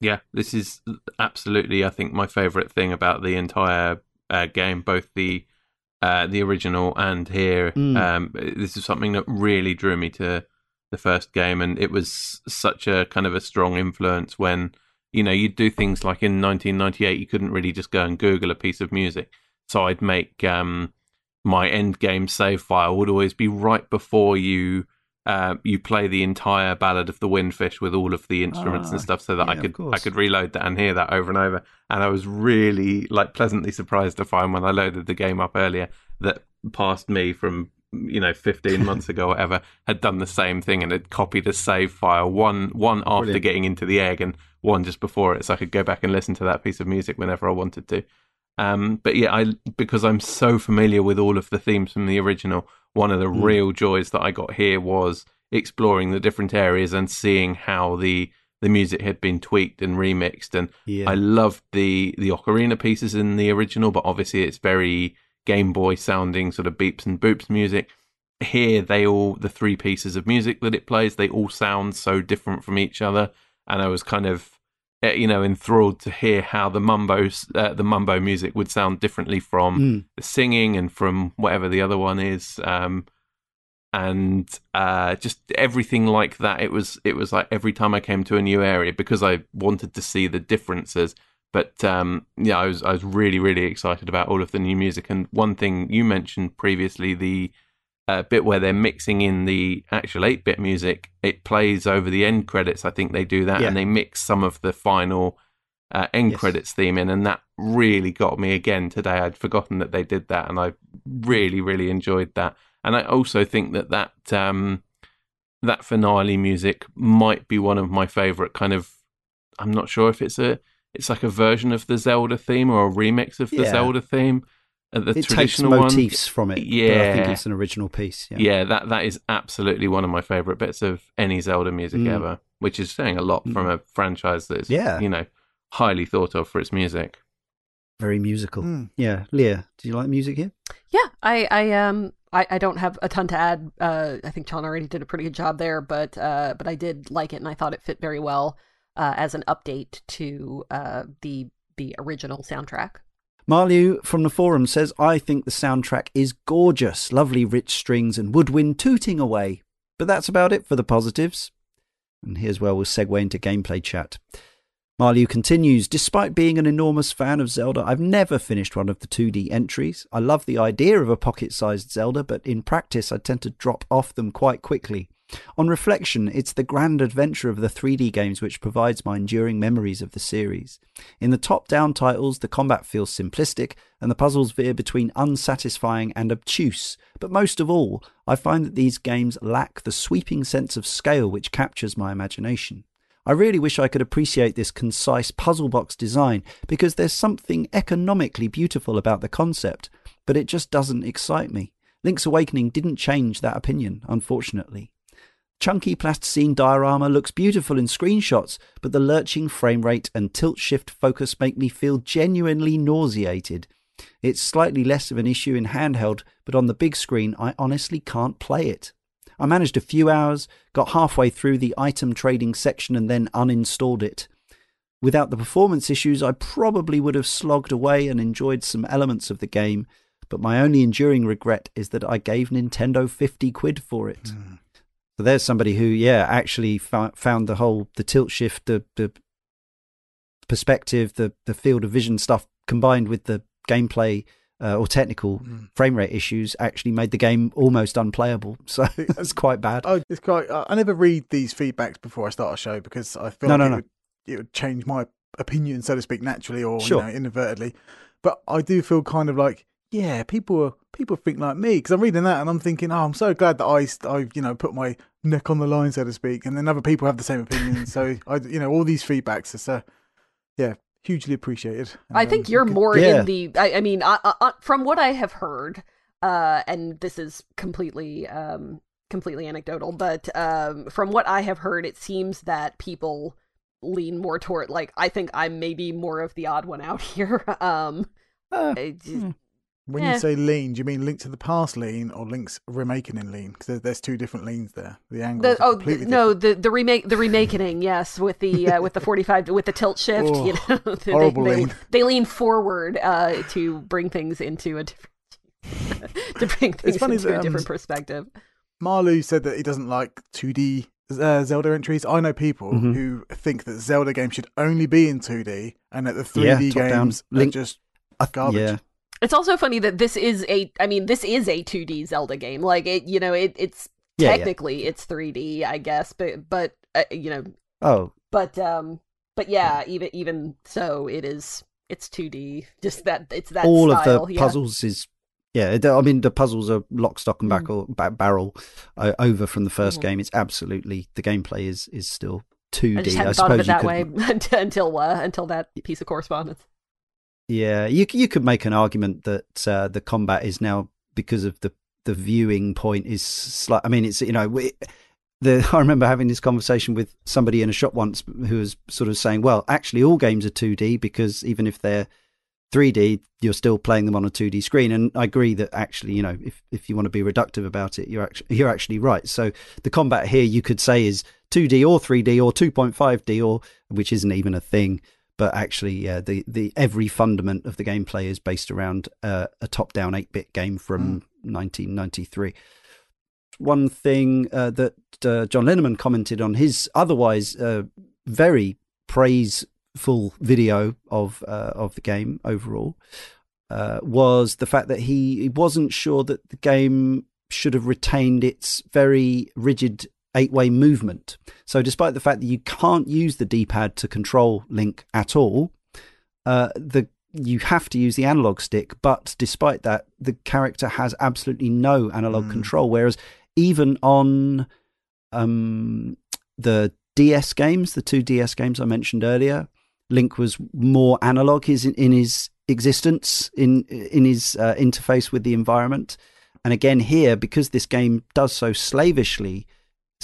Yeah, this is absolutely, I think, my favorite thing about the entire uh, game, both the uh, the original and here. Mm. Um, this is something that really drew me to the first game, and it was such a kind of a strong influence when you know you'd do things like in 1998, you couldn't really just go and Google a piece of music, so I'd make um, my end game save file would always be right before you uh, you play the entire Ballad of the Windfish with all of the instruments and ah, stuff, so that yeah, I could I could reload that and hear that over and over. And I was really like pleasantly surprised to find when I loaded the game up earlier that past me from you know 15 months ago or whatever had done the same thing and had copied a save file one one after Brilliant. getting into the egg and one just before it so i could go back and listen to that piece of music whenever i wanted to um, but yeah i because i'm so familiar with all of the themes from the original one of the mm. real joys that I got here was exploring the different areas and seeing how the the music had been tweaked and remixed and yeah. I loved the the ocarina pieces in the original but obviously it's very Game Boy sounding sort of beeps and boops music here they all the three pieces of music that it plays they all sound so different from each other and I was kind of you know enthralled to hear how the mumbo uh, the mumbo music would sound differently from mm. the singing and from whatever the other one is um, and uh, just everything like that it was it was like every time I came to a new area because I wanted to see the differences but um, yeah I was I was really really excited about all of the new music and one thing you mentioned previously the uh, bit where they're mixing in the actual 8-bit music it plays over the end credits i think they do that yeah. and they mix some of the final uh, end yes. credits theme in, and that really got me again today. I'd forgotten that they did that, and I really, really enjoyed that. And I also think that that um, that finale music might be one of my favorite kind of. I'm not sure if it's a it's like a version of the Zelda theme or a remix of the yeah. Zelda theme. Uh, the it traditional takes motifs one. from it. Yeah, I think it's an original piece. Yeah. yeah, that that is absolutely one of my favorite bits of any Zelda music mm. ever, which is saying a lot mm. from a franchise that's yeah. you know highly thought of for its music. Very musical. Mm. Yeah, Leah, do you like music here? Yeah, I I um I, I don't have a ton to add. Uh, I think Jon already did a pretty good job there, but uh, but I did like it and I thought it fit very well uh, as an update to uh, the the original soundtrack. Marliu from the forum says, I think the soundtrack is gorgeous, lovely rich strings and woodwind tooting away. But that's about it for the positives. And here's where we'll segue into gameplay chat. Marliu continues, despite being an enormous fan of Zelda, I've never finished one of the 2D entries. I love the idea of a pocket sized Zelda, but in practice I tend to drop off them quite quickly. On reflection, it's the grand adventure of the 3D games which provides my enduring memories of the series. In the top down titles, the combat feels simplistic and the puzzles veer between unsatisfying and obtuse, but most of all, I find that these games lack the sweeping sense of scale which captures my imagination. I really wish I could appreciate this concise puzzle box design because there's something economically beautiful about the concept, but it just doesn't excite me. Link's Awakening didn't change that opinion, unfortunately. Chunky plasticine diorama looks beautiful in screenshots, but the lurching frame rate and tilt shift focus make me feel genuinely nauseated. It's slightly less of an issue in handheld, but on the big screen, I honestly can't play it. I managed a few hours, got halfway through the item trading section, and then uninstalled it. Without the performance issues, I probably would have slogged away and enjoyed some elements of the game, but my only enduring regret is that I gave Nintendo 50 quid for it. Mm. So there's somebody who, yeah, actually found the whole the tilt shift, the the perspective, the the field of vision stuff combined with the gameplay uh, or technical mm. frame rate issues actually made the game almost unplayable. So that's quite bad. Oh, it's quite. I never read these feedbacks before I start a show because I feel no, like no, it, no. Would, it would change my opinion, so to speak, naturally or sure. you know, inadvertently. But I do feel kind of like yeah, people people think like me because I'm reading that and I'm thinking, oh, I'm so glad that I I you know put my neck on the line, so to speak, and then other people have the same opinion. so I you know all these feedbacks are uh, yeah hugely appreciated. I think um, you're more yeah. in the. I, I mean, I, I, from what I have heard, uh, and this is completely um completely anecdotal, but um from what I have heard, it seems that people lean more toward like I think I'm maybe more of the odd one out here. um. Uh, just, hmm. When yeah. you say lean, do you mean Link to the Past lean or Link's Remakening lean? Because there's two different leans there. The angle. The, oh no, the the remake the remaking, yes, with the uh, with the 45 with the tilt shift. Oh, you know, horrible they, lean. They, they lean forward uh, to bring things into a different to bring things into that, a um, different perspective. Marlu said that he doesn't like 2D uh, Zelda entries. I know people mm-hmm. who think that Zelda games should only be in 2D and that the 3D yeah, games down. Link, are just garbage. Yeah. It's also funny that this is a I mean this is a 2D Zelda game. Like it you know it it's yeah, technically yeah. it's 3D, I guess, but but uh, you know Oh. But um but yeah, even even so it is it's 2D. Just that it's that All style, of the puzzles is yeah, I mean the puzzles are lock, stock, and back mm. or barrel uh, over from the 1st mm. game. It's absolutely the gameplay is is still 2D. I just hadn't I thought of it that could... way until uh, until that piece of correspondence. Yeah, you you could make an argument that uh, the combat is now because of the the viewing point is slight. I mean, it's you know. The, I remember having this conversation with somebody in a shop once who was sort of saying, "Well, actually, all games are 2D because even if they're 3D, you're still playing them on a 2D screen." And I agree that actually, you know, if if you want to be reductive about it, you're actually you're actually right. So the combat here, you could say, is 2D or 3D or 2.5D or which isn't even a thing but actually, yeah, the, the every fundament of the gameplay is based around uh, a top-down 8-bit game from mm. 1993. One thing uh, that uh, John Linneman commented on his otherwise uh, very praiseful video of uh, of the game overall uh, was the fact that he wasn't sure that the game should have retained its very rigid eight way movement. So, despite the fact that you can't use the D pad to control Link at all, uh, the you have to use the analog stick, but despite that, the character has absolutely no analog mm. control. Whereas even on um, the DS games, the two DS games I mentioned earlier, Link was more analog his, in his existence, in in his uh, interface with the environment. And again, here, because this game does so slavishly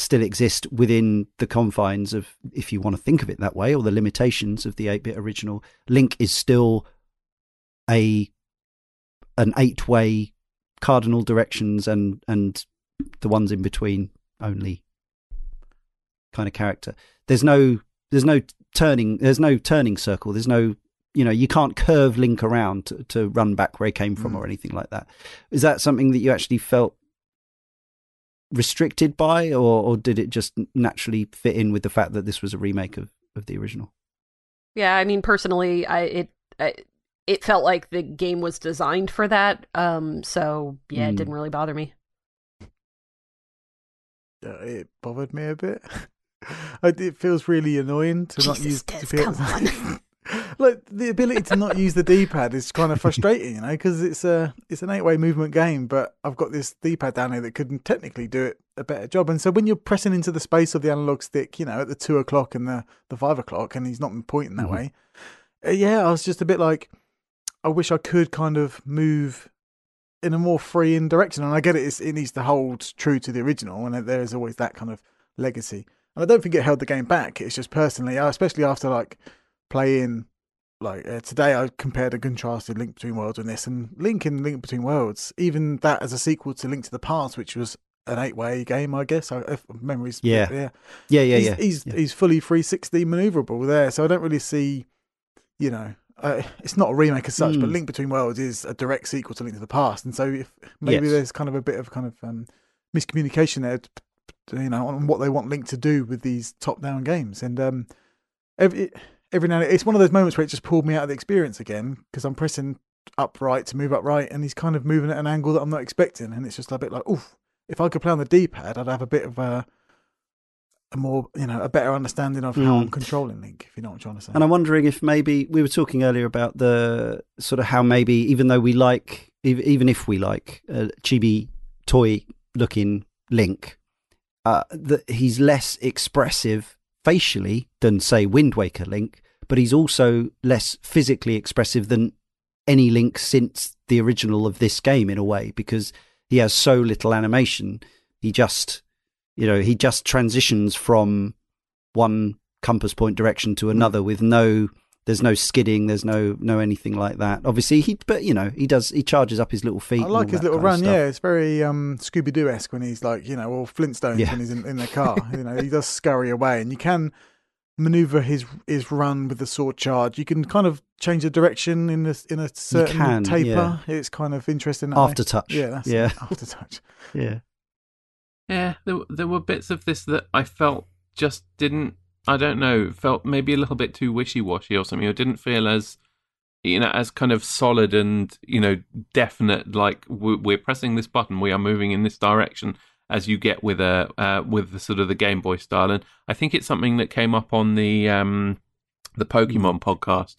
still exist within the confines of, if you want to think of it that way, or the limitations of the 8 bit original, Link is still a an eight way cardinal directions and and the ones in between only kind of character. There's no there's no turning there's no turning circle. There's no you know you can't curve Link around to, to run back where he came from mm. or anything like that. Is that something that you actually felt restricted by, or or did it just naturally fit in with the fact that this was a remake of of the original? Yeah, I mean personally, I it. I, it felt like the game was designed for that. Um, so yeah, mm. it didn't really bother me. Uh, it bothered me a bit. it feels really annoying to Jesus not use. Diz, come on. like the ability to not use the D-pad is kind of frustrating, you know, because it's a it's an eight-way movement game, but I've got this D-pad down here that could technically do it a better job. And so when you're pressing into the space of the analog stick, you know, at the two o'clock and the the five o'clock, and he's not pointing that mm-hmm. way, uh, yeah, I was just a bit like, I wish I could kind of move in a more free in direction. And I get it; it needs to hold true to the original, and there is always that kind of legacy. And I don't think it held the game back. It's just personally, especially after like playing like uh, today, I compared and contrasted Link Between Worlds with this, and Link in Link Between Worlds, even that as a sequel to Link to the Past, which was an eight-way game, I guess. If memories, yeah, yeah, yeah, yeah, he's, yeah. He's yeah. he's fully 360 maneuverable there, so I don't really see, you know, uh, it's not a remake as such, mm. but hmm. Link Between Worlds is a direct sequel to Link to the Past, and so if maybe yes. there's kind of a bit of kind of um, miscommunication there, you know, on what they want Link to do with these top-down games, and um, every every now and then, it's one of those moments where it just pulled me out of the experience again because I'm pressing upright to move upright, and he's kind of moving at an angle that I'm not expecting, and it's just a bit like, oof. If I could play on the D-pad, I'd have a bit of a a more, you know, a better understanding of how mm. I'm controlling Link, if you know what I'm trying to say. And I'm wondering if maybe we were talking earlier about the sort of how maybe even though we like, even if we like a chibi toy looking Link, uh, that he's less expressive facially than say Wind Waker Link, but he's also less physically expressive than any Link since the original of this game in a way because he has so little animation. He just you know, he just transitions from one compass point direction to another with no there's no skidding there's no no anything like that obviously he but you know he does he charges up his little feet i like his little run yeah it's very um scooby-doo-esque when he's like you know all flintstones yeah. when he's in, in the car you know he does scurry away and you can maneuver his his run with the sword charge you can kind of change the direction in a in a certain can, taper yeah. it's kind of interesting after touch. yeah that's yeah aftertouch yeah yeah, there there were bits of this that I felt just didn't. I don't know. Felt maybe a little bit too wishy washy or something. Or didn't feel as you know as kind of solid and you know definite. Like we're pressing this button, we are moving in this direction. As you get with a uh, with the sort of the Game Boy style, and I think it's something that came up on the um, the Pokemon mm. podcast,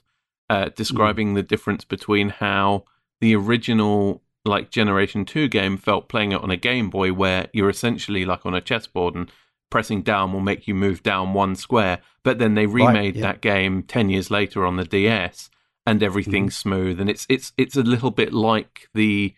uh, describing mm. the difference between how the original like Generation 2 game felt playing it on a Game Boy, where you're essentially like on a chessboard and pressing down will make you move down one square. But then they remade right, yeah. that game 10 years later on the DS and everything's mm smooth. And it's, it's, it's a little bit like the,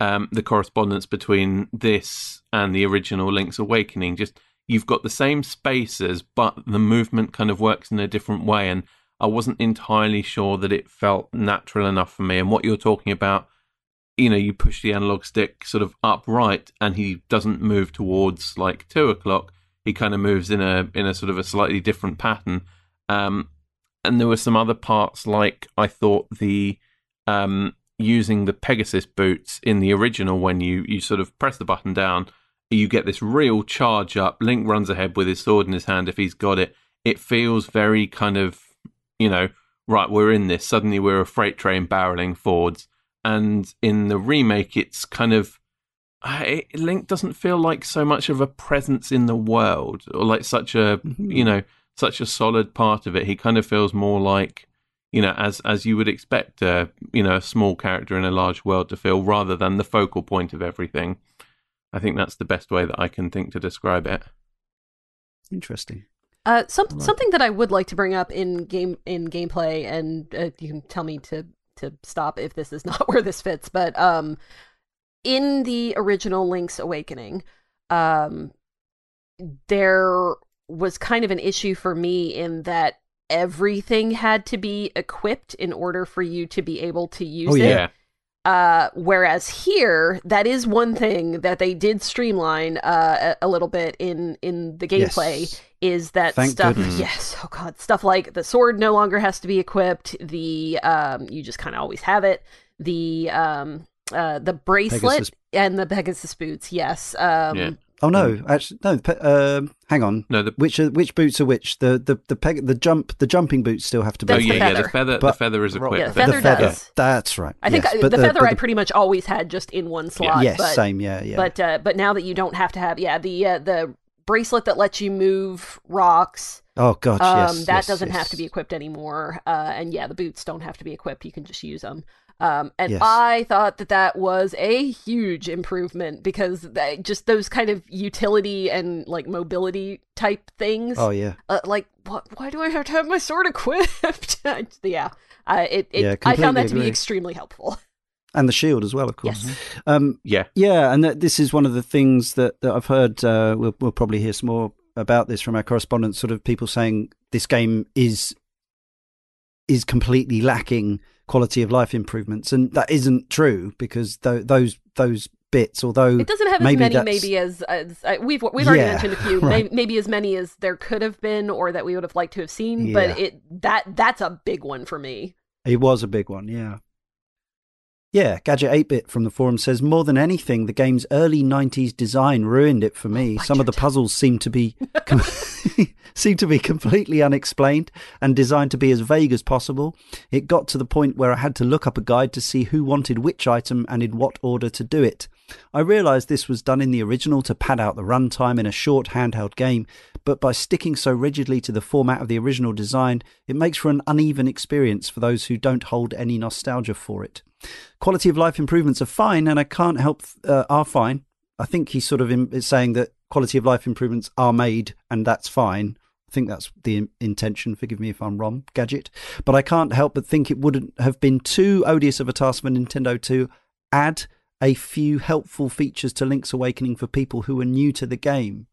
um, the correspondence between this and the original Link's Awakening. Just you've got the same spaces, but the movement kind of works in a different way. And I wasn't entirely sure that it felt natural enough for me. And what you're talking about you know, you push the analog stick sort of upright and he doesn't move towards like two o'clock. He kind of moves in a in a sort of a slightly different pattern. Um, and there were some other parts like I thought the um, using the Pegasus boots in the original when you you sort of press the button down, you get this real charge up. Link runs ahead with his sword in his hand if he's got it. It feels very kind of you know right we're in this. Suddenly we're a freight train barreling forwards and in the remake, it's kind of it, Link doesn't feel like so much of a presence in the world or like such a mm-hmm. you know such a solid part of it. He kind of feels more like you know, as as you would expect, a you know, a small character in a large world to feel, rather than the focal point of everything. I think that's the best way that I can think to describe it. Interesting. Uh, some, right. Something that I would like to bring up in game in gameplay, and uh, you can tell me to to stop if this is not where this fits. But um, in the original Link's Awakening, um, there was kind of an issue for me in that everything had to be equipped in order for you to be able to use oh, yeah. it. Uh, whereas here, that is one thing that they did streamline uh, a, a little bit in in the gameplay. Yes. Is that Thank stuff? Goodness. Yes. Oh god, stuff like the sword no longer has to be equipped. The um, you just kind of always have it. The um, uh, the bracelet Pegasus. and the Pegasus boots. Yes. Um, yeah. Oh no, mm. actually no. Uh, hang on. No, the, which are, which boots are which? The the the peg, the jump the jumping boots still have to be. Oh yeah, yeah. The feather but, the feather is equipped. Yeah, the feather, the feather does. That's right. I think yes, I, the, the, feather I pretty much always had just in one slot. Yes, but, same. Yeah, yeah. But uh, but now that you don't have to have yeah the uh, the bracelet that lets you move rocks. Oh god, um, yes, that yes, doesn't yes. have to be equipped anymore. Uh, and yeah, the boots don't have to be equipped. You can just use them. Um, and yes. I thought that that was a huge improvement because they, just those kind of utility and like mobility type things. Oh yeah. Uh, like what? Why do I have to have my sword equipped? yeah. Uh, it, it yeah, I found that to be extremely helpful. And the shield as well, of course. Yes. Um, yeah. Yeah, and th- this is one of the things that, that I've heard. Uh, we'll, we'll probably hear some more about this from our correspondents. Sort of people saying this game is is completely lacking quality of life improvements, and that isn't true because th- those those bits, although it doesn't have as many maybe as, as uh, we've we've already yeah, mentioned a few, right. maybe as many as there could have been or that we would have liked to have seen, yeah. but it that that's a big one for me. It was a big one, yeah. Yeah, Gadget 8 Bit from the forum says more than anything, the game's early 90s design ruined it for oh me. Oh, Some of the puzzles seem to be com- seem to be completely unexplained and designed to be as vague as possible. It got to the point where I had to look up a guide to see who wanted which item and in what order to do it. I realised this was done in the original to pad out the runtime in a short handheld game, but by sticking so rigidly to the format of the original design, it makes for an uneven experience for those who don't hold any nostalgia for it. Quality of life improvements are fine, and I can't help uh, are fine. I think he's sort of in, saying that quality of life improvements are made, and that's fine. I think that's the intention. Forgive me if I'm wrong, Gadget. But I can't help but think it wouldn't have been too odious of a task for Nintendo to add a few helpful features to Link's Awakening for people who are new to the game.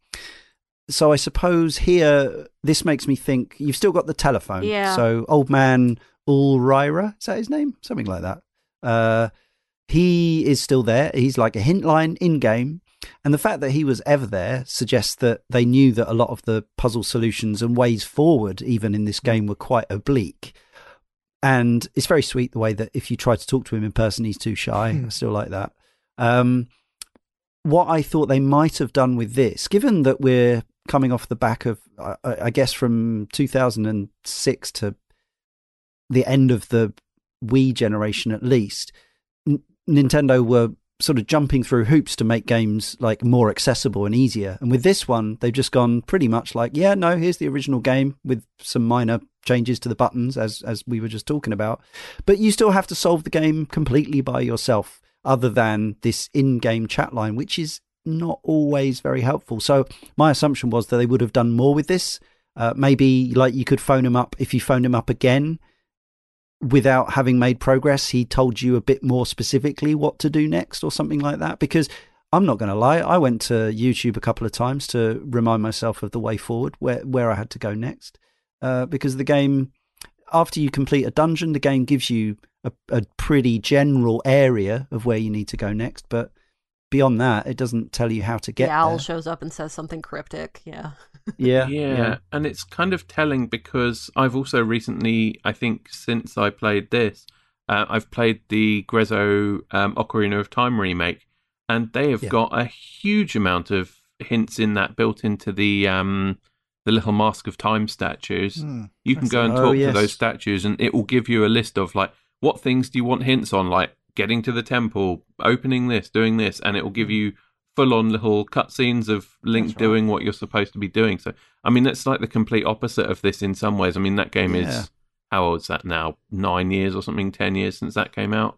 So I suppose here this makes me think you've still got the telephone. Yeah. So old man Ulrira, is that his name? Something like that. Uh, he is still there. He's like a hint line in game. And the fact that he was ever there suggests that they knew that a lot of the puzzle solutions and ways forward, even in this game, were quite oblique. And it's very sweet the way that if you try to talk to him in person, he's too shy. Hmm. I still like that. Um, what I thought they might have done with this, given that we're coming off the back of, I, I guess, from 2006 to the end of the Wii generation at least, N- Nintendo were sort of jumping through hoops to make games like more accessible and easier. And with this one, they've just gone pretty much like, yeah, no, here's the original game with some minor changes to the buttons as as we were just talking about. But you still have to solve the game completely by yourself other than this in-game chat line which is not always very helpful. So my assumption was that they would have done more with this. Uh, maybe like you could phone him up if you phoned him up again without having made progress, he told you a bit more specifically what to do next or something like that? Because I'm not going to lie, I went to YouTube a couple of times to remind myself of the way forward, where, where I had to go next. Uh, because the game, after you complete a dungeon, the game gives you a, a pretty general area of where you need to go next. But beyond that, it doesn't tell you how to get the owl there. shows up and says something cryptic. Yeah. yeah, yeah, yeah. And it's kind of telling because I've also recently, I think, since I played this, uh, I've played the Grezzo um, Ocarina of Time remake, and they have yeah. got a huge amount of hints in that built into the um, the little Mask of Time statues. Mm, you can go and talk oh, yes. to those statues, and it will give you a list of like what things do you want hints on, like getting to the temple, opening this, doing this, and it will give hmm. you full on little cutscenes of Link right. doing what you're supposed to be doing. So, I mean, that's like the complete opposite of this in some ways. I mean, that game yeah. is how old's that now? Nine years or something, ten years since that came out.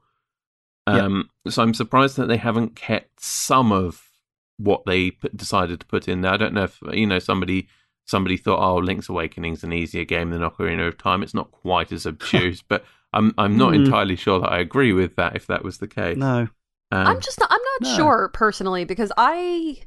Um, yep. So I'm surprised that they haven't kept some of what they put, decided to put in there. I don't know if you know somebody somebody thought, oh, Link's Awakening's an easier game than Ocarina of Time. It's not quite as obtuse, but I'm I'm not mm. entirely sure that I agree with that. If that was the case, no, um, I'm just not, I'm not no. sure personally because I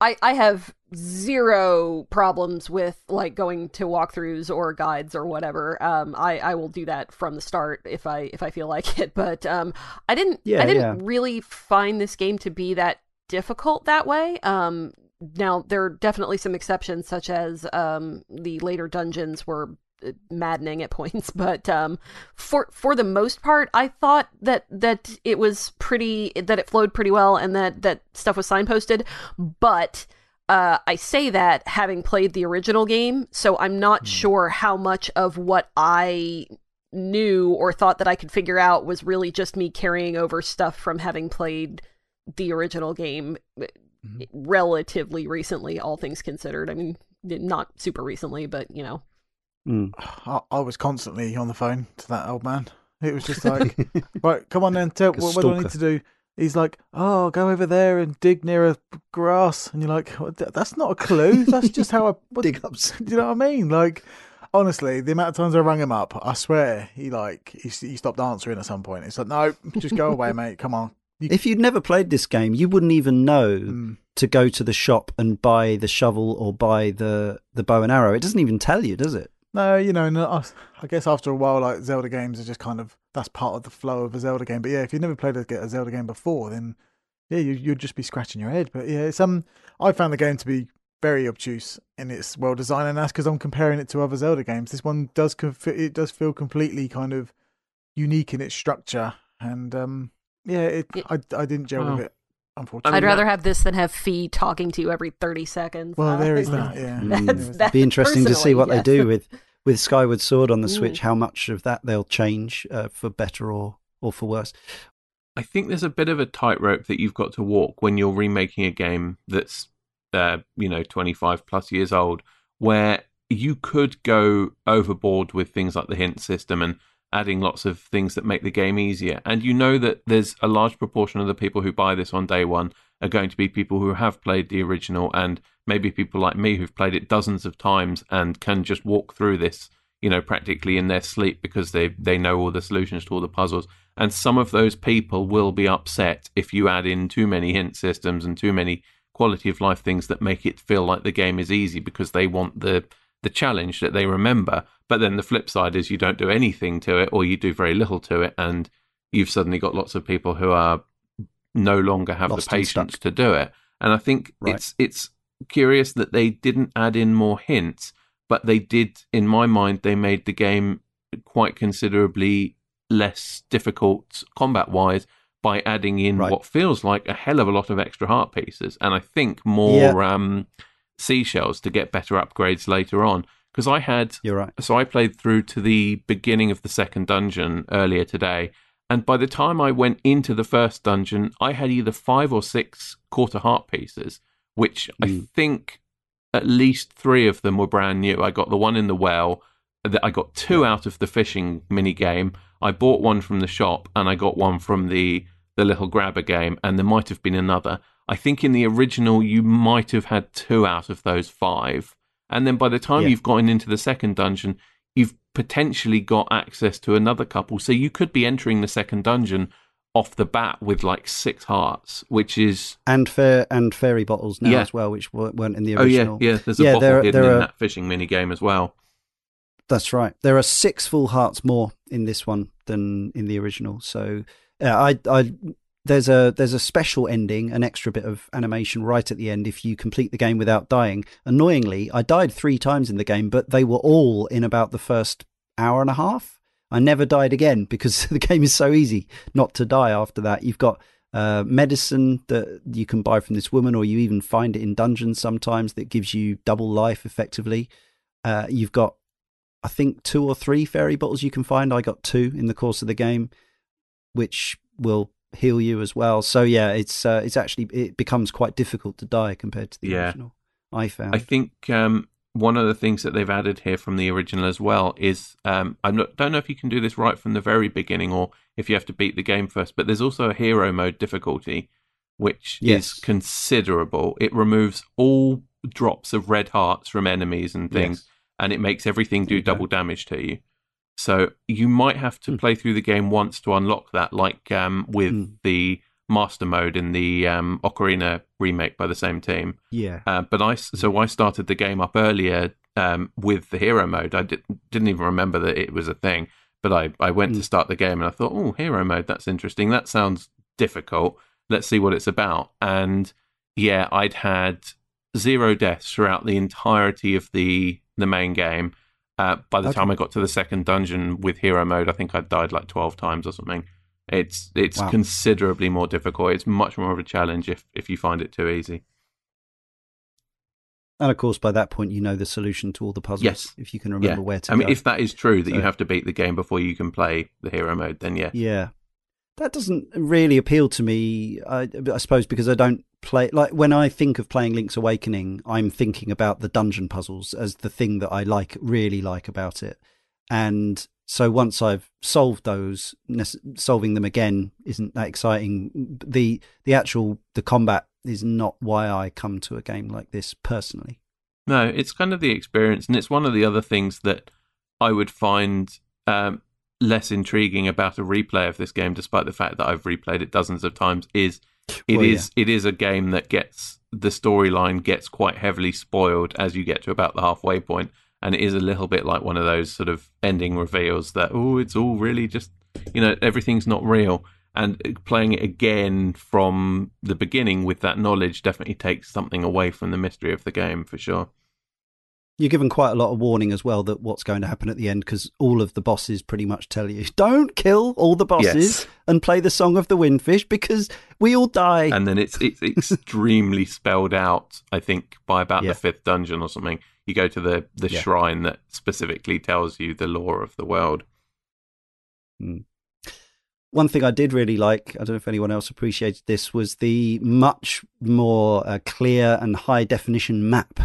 I I have zero problems with like going to walkthroughs or guides or whatever. Um, I I will do that from the start if I if I feel like it. But um, I didn't yeah, I didn't yeah. really find this game to be that difficult that way. Um, now there are definitely some exceptions, such as um the later dungeons were maddening at points but um for for the most part i thought that that it was pretty that it flowed pretty well and that that stuff was signposted but uh, I say that having played the original game, so I'm not mm. sure how much of what I knew or thought that I could figure out was really just me carrying over stuff from having played the original game mm-hmm. relatively recently, all things considered. I mean, not super recently, but you know. Mm. I, I, was constantly on the phone to that old man. It was just like, right, come on then, tell, what, what do I need to do? he's like, "Oh, go over there and dig near a grass," and you're like, "That's not a clue. That's just how I what, dig up." Do you know what I mean? Like, honestly, the amount of times I rang him up, I swear he like he, he stopped answering at some point. It's like, "No, just go away, mate. Come on." You... If you'd never played this game, you wouldn't even know mm. to go to the shop and buy the shovel or buy the the bow and arrow. It doesn't even tell you, does it? No, you know, no, I guess after a while, like Zelda games are just kind of that's part of the flow of a Zelda game. But yeah, if you've never played a, a Zelda game before, then yeah, you, you'd just be scratching your head. But yeah, it's um, I found the game to be very obtuse in its well design, and that's because I'm comparing it to other Zelda games. This one does conf- it does feel completely kind of unique in its structure, and um, yeah, it, it I I didn't gel with it. Unfortunately, I'd rather have this than have Fi talking to you every thirty seconds. Well, uh, there is that. Yeah, that's, that's be interesting to see what yes. they do with with Skyward Sword on the Switch, how much of that they'll change uh, for better or, or for worse. I think there's a bit of a tightrope that you've got to walk when you're remaking a game that's, uh, you know, 25 plus years old, where you could go overboard with things like the hint system and adding lots of things that make the game easier. And you know that there's a large proportion of the people who buy this on day one are going to be people who have played the original and maybe people like me who've played it dozens of times and can just walk through this, you know, practically in their sleep because they they know all the solutions to all the puzzles. And some of those people will be upset if you add in too many hint systems and too many quality of life things that make it feel like the game is easy because they want the the challenge that they remember. But then the flip side is you don't do anything to it or you do very little to it and you've suddenly got lots of people who are no longer have Lost the patience to do it. And I think right. it's it's curious that they didn't add in more hints, but they did. In my mind, they made the game quite considerably less difficult combat wise by adding in right. what feels like a hell of a lot of extra heart pieces, and I think more yeah. um, seashells to get better upgrades later on. Because I had, you're right. So I played through to the beginning of the second dungeon earlier today, and by the time I went into the first dungeon, I had either five or six quarter heart pieces, which mm. I hmm. think at least three of them were brand new. I got the one in the well. I got two out of the fishing mini game. I bought one from the shop, and I got one from the the little grabber game, and there might have been another. I think in the original you might have had two out of those five, and then by the time yeah. you've gotten into the second dungeon, you've potentially got access to another couple. So you could be entering the second dungeon off the bat with like six hearts, which is and fair and fairy bottles now yeah. as well, which weren't in the original. Oh yeah, yeah. There's a yeah, bottle there, hidden there are, in that fishing mini game as well. That's right. There are six full hearts more in this one than in the original. So yeah, I I there's a there's a special ending, an extra bit of animation right at the end if you complete the game without dying. Annoyingly, I died three times in the game, but they were all in about the first hour and a half. I never died again because the game is so easy not to die after that. You've got uh, medicine that you can buy from this woman, or you even find it in dungeons sometimes that gives you double life effectively. Uh, you've got, I think, two or three fairy bottles you can find. I got two in the course of the game, which will heal you as well. So yeah, it's uh, it's actually it becomes quite difficult to die compared to the yeah. original. I found. I think um, one of the things that they've added here from the original as well is um, I don't know if you can do this right from the very beginning or if you have to beat the game first, but there's also a hero mode difficulty, which yes. is considerable. It removes all drops of red hearts from enemies and things, yes. and it makes everything do double damage to you. So you might have to mm. play through the game once to unlock that, like um, with mm. the master mode in the um, Ocarina remake by the same team. Yeah. Uh, but I so I started the game up earlier um, with the hero mode. I did, didn't even remember that it was a thing. But I, I went mm. to start the game and I thought, oh, hero mode, that's interesting. That sounds difficult. Let's see what it's about. And yeah, I'd had zero deaths throughout the entirety of the the main game. Uh, by the okay. time I got to the second dungeon with hero mode, I think I'd died like twelve times or something. It's it's wow. considerably more difficult. It's much more of a challenge if if you find it too easy. And of course, by that point, you know the solution to all the puzzles. Yes. If you can remember yeah. where to. I go. mean, if that is true that so, you have to beat the game before you can play the hero mode, then yeah. Yeah, that doesn't really appeal to me. I, I suppose because I don't play like when I think of playing Link's Awakening, I'm thinking about the dungeon puzzles as the thing that I like, really like about it, and so once I've solved those, solving them again isn't that exciting. The the actual the combat is not why I come to a game like this personally. No, it's kind of the experience, and it's one of the other things that I would find um, less intriguing about a replay of this game, despite the fact that I've replayed it dozens of times. Is it well, is, yeah. it is a game that gets the storyline gets quite heavily spoiled as you get to about the halfway point and it is a little bit like one of those sort of ending reveals that oh it's all really just you know everything's not real and uh, playing it again from the beginning with that knowledge definitely takes something away from the mystery of the game for sure you're given quite a lot of warning as well that what's going to happen at the end because all of the bosses pretty much tell you don't kill all the bosses yes. and play the song of the windfish because we all die. And then it's it's extremely spelled out. I think by about yeah. the fifth dungeon or something, you go to the the yeah. shrine that specifically tells you the lore of the world. Mm. One thing I did really like, I don't know if anyone else appreciated this, was the much more uh, clear and high definition map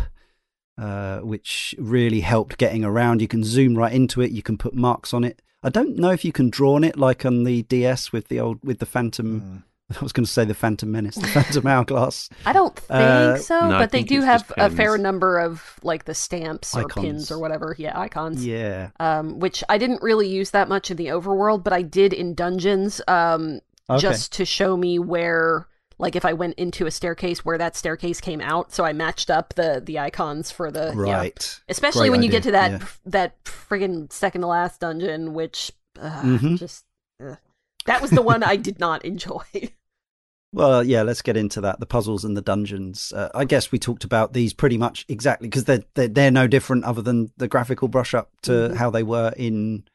uh, which really helped getting around. You can zoom right into it. You can put marks on it. I don't know if you can draw on it like on the DS with the old with the Phantom. Mm. I was going to say the Phantom Menace, the Phantom Hourglass. I don't think uh, so, no, but they do have a fair number of like the stamps or icons. pins or whatever. Yeah, icons. Yeah. Um, which I didn't really use that much in the overworld, but I did in dungeons. Um, okay. just to show me where like if I went into a staircase where that staircase came out, so I matched up the the icons for the right. especially Great when idea. you get to that yeah. that friggin' second to last dungeon, which uh, mm-hmm. just uh, that was the one I did not enjoy. Well, yeah, let's get into that. The puzzles and the dungeons. Uh, I guess we talked about these pretty much exactly because they're, they're, they're no different other than the graphical brush up to mm-hmm. how they were in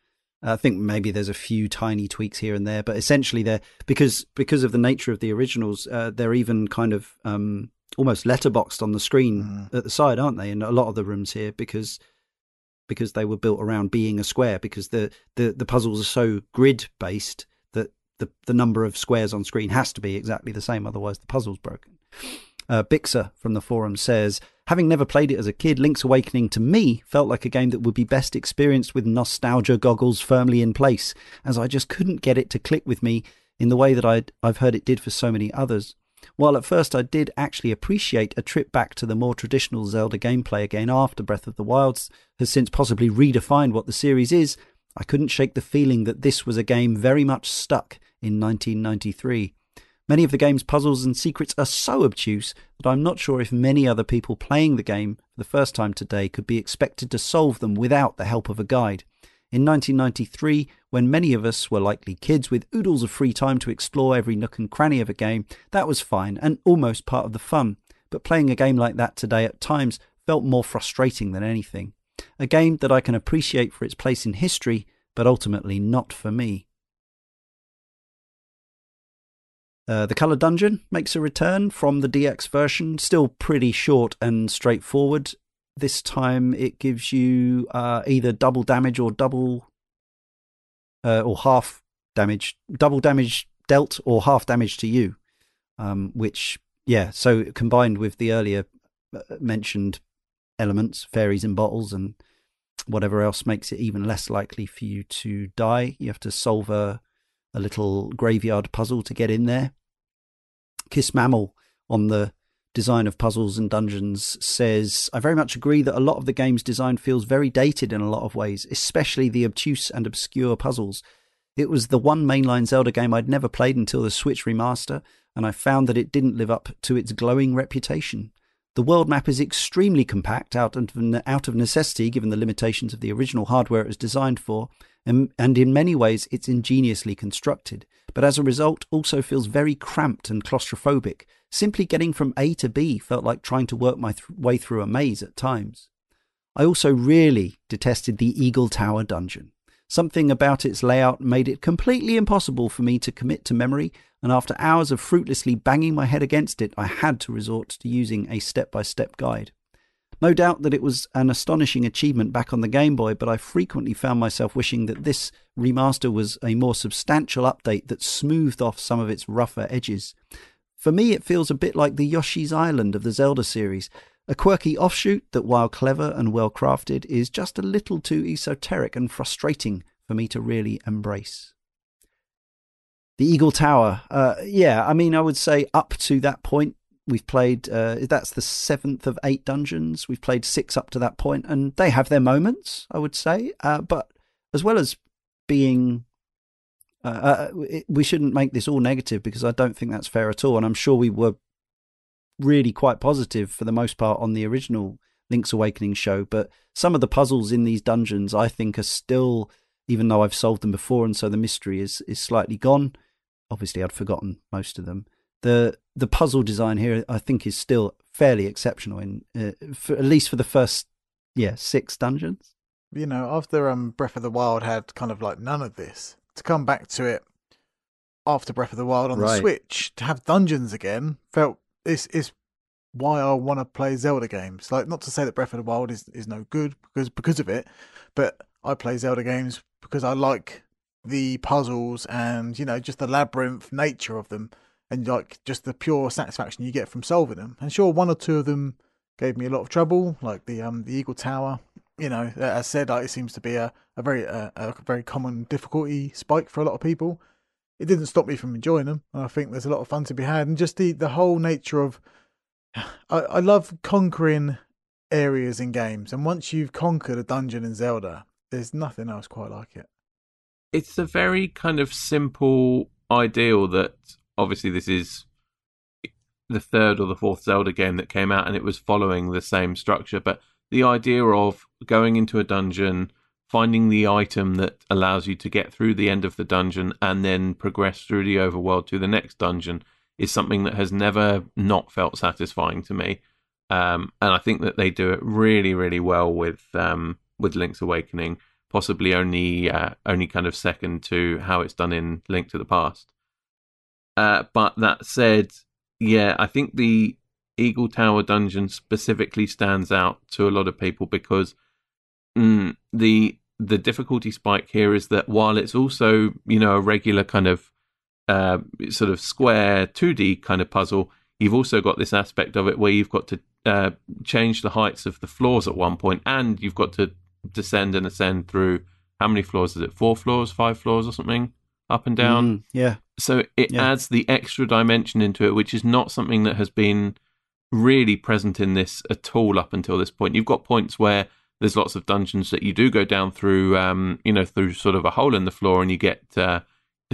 I think maybe there's a few tiny tweaks here and there, but essentially they're because because of the nature of the originals, uh, they're even kind of um, almost letterboxed on the screen mm. at the side, aren't they? In a lot of the rooms here, because because they were built around being a square, because the the, the puzzles are so grid based that the the number of squares on screen has to be exactly the same, otherwise the puzzle's broken. Uh, Bixer from the forum says, having never played it as a kid, Link's Awakening to me felt like a game that would be best experienced with nostalgia goggles firmly in place, as I just couldn't get it to click with me in the way that I'd, I've heard it did for so many others. While at first I did actually appreciate a trip back to the more traditional Zelda gameplay again after Breath of the Wilds has since possibly redefined what the series is, I couldn't shake the feeling that this was a game very much stuck in 1993. Many of the game's puzzles and secrets are so obtuse that I'm not sure if many other people playing the game for the first time today could be expected to solve them without the help of a guide. In 1993, when many of us were likely kids with oodles of free time to explore every nook and cranny of a game, that was fine and almost part of the fun. But playing a game like that today at times felt more frustrating than anything. A game that I can appreciate for its place in history, but ultimately not for me. Uh, the Color Dungeon makes a return from the DX version, still pretty short and straightforward. This time it gives you uh, either double damage or double uh, or half damage, double damage dealt or half damage to you. Um, which, yeah, so combined with the earlier uh, mentioned elements, fairies in bottles, and whatever else makes it even less likely for you to die. You have to solve a, a little graveyard puzzle to get in there. Kiss Mammal on the design of puzzles and dungeons says, I very much agree that a lot of the game's design feels very dated in a lot of ways, especially the obtuse and obscure puzzles. It was the one mainline Zelda game I'd never played until the Switch remaster, and I found that it didn't live up to its glowing reputation. The world map is extremely compact out of, necessity given the limitations of the original hardware it was designed for, and, and in many ways it's ingeniously constructed, but as a result also feels very cramped and claustrophobic. Simply getting from A to B felt like trying to work my th- way through a maze at times. I also really detested the Eagle Tower dungeon. Something about its layout made it completely impossible for me to commit to memory, and after hours of fruitlessly banging my head against it, I had to resort to using a step by step guide. No doubt that it was an astonishing achievement back on the Game Boy, but I frequently found myself wishing that this remaster was a more substantial update that smoothed off some of its rougher edges. For me, it feels a bit like the Yoshi's Island of the Zelda series, a quirky offshoot that, while clever and well crafted, is just a little too esoteric and frustrating for me to really embrace. The Eagle Tower, uh, yeah, I mean, I would say up to that point, we've played, uh, that's the seventh of eight dungeons. We've played six up to that point, and they have their moments, I would say. Uh, but as well as being uh, uh, we shouldn't make this all negative because I don't think that's fair at all. And I'm sure we were really quite positive for the most part on the original Link's Awakening show, but some of the puzzles in these dungeons I think are still, even though I've solved them before, and so the mystery is is slightly gone. Obviously, I'd forgotten most of them. the The puzzle design here, I think, is still fairly exceptional in, uh, for, at least for the first, yeah, six dungeons. You know, after um, Breath of the Wild had kind of like none of this, to come back to it after Breath of the Wild on right. the Switch to have dungeons again felt this is why I want to play Zelda games. Like not to say that Breath of the Wild is, is no good because because of it, but I play Zelda games because I like the puzzles and you know just the labyrinth nature of them and like just the pure satisfaction you get from solving them. And sure, one or two of them gave me a lot of trouble, like the um the Eagle Tower. You know, as said, like, it seems to be a a very a very common difficulty spike for a lot of people it didn't stop me from enjoying them. And I think there's a lot of fun to be had, and just the the whole nature of I, I love conquering areas in games, and once you've conquered a dungeon in Zelda, there's nothing else quite like it. It's a very kind of simple ideal that obviously this is the third or the fourth Zelda game that came out, and it was following the same structure, but the idea of going into a dungeon finding the item that allows you to get through the end of the dungeon and then progress through the overworld to the next dungeon is something that has never not felt satisfying to me. Um, and I think that they do it really, really well with um, with Link's Awakening. Possibly only uh, only kind of second to how it's done in Link to the Past. Uh, but that said, yeah, I think the Eagle Tower dungeon specifically stands out to a lot of people because mm, the the difficulty spike here is that while it's also you know a regular kind of uh, sort of square 2D kind of puzzle, you've also got this aspect of it where you've got to uh, change the heights of the floors at one point, and you've got to descend and ascend through how many floors is it? Four floors, five floors, or something up and down. Mm, yeah. So it yeah. adds the extra dimension into it, which is not something that has been really present in this at all up until this point. You've got points where there's lots of dungeons that you do go down through, um, you know, through sort of a hole in the floor, and you get uh,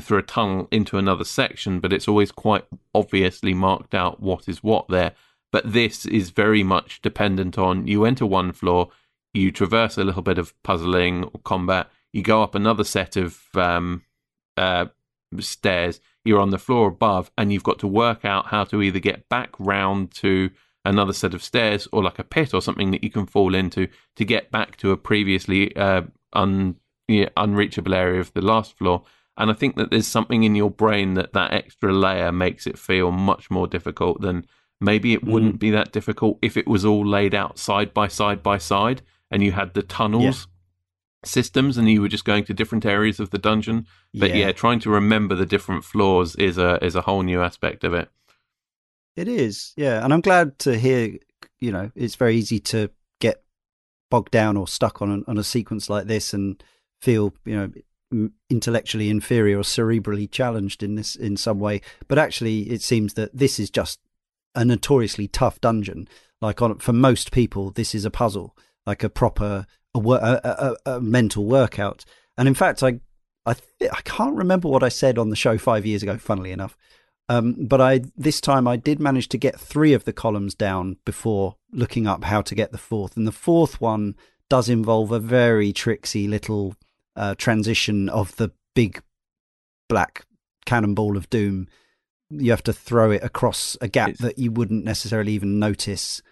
through a tunnel into another section. But it's always quite obviously marked out what is what there. But this is very much dependent on you enter one floor, you traverse a little bit of puzzling or combat, you go up another set of um, uh, stairs, you're on the floor above, and you've got to work out how to either get back round to another set of stairs or like a pit or something that you can fall into to get back to a previously uh, un, yeah, unreachable area of the last floor. And I think that there's something in your brain that that extra layer makes it feel much more difficult than maybe it wouldn't mm. be that difficult if it was all laid out side by side by side and you had the tunnels. Yeah. Systems and you were just going to different areas of the dungeon, but yeah. yeah, trying to remember the different floors is a is a whole new aspect of it. It is, yeah, and I'm glad to hear. You know, it's very easy to get bogged down or stuck on on a sequence like this and feel you know intellectually inferior or cerebrally challenged in this in some way. But actually, it seems that this is just a notoriously tough dungeon. Like on for most people, this is a puzzle, like a proper a, a, a, a mental workout. And in fact, I I th- I can't remember what I said on the show five years ago. Funnily enough, um, but I this time I did manage to get three of the columns down before looking up how to get the fourth, and the fourth one does involve a very tricksy little uh, transition of the big black cannonball of doom. You have to throw it across a gap it's... that you wouldn't necessarily even notice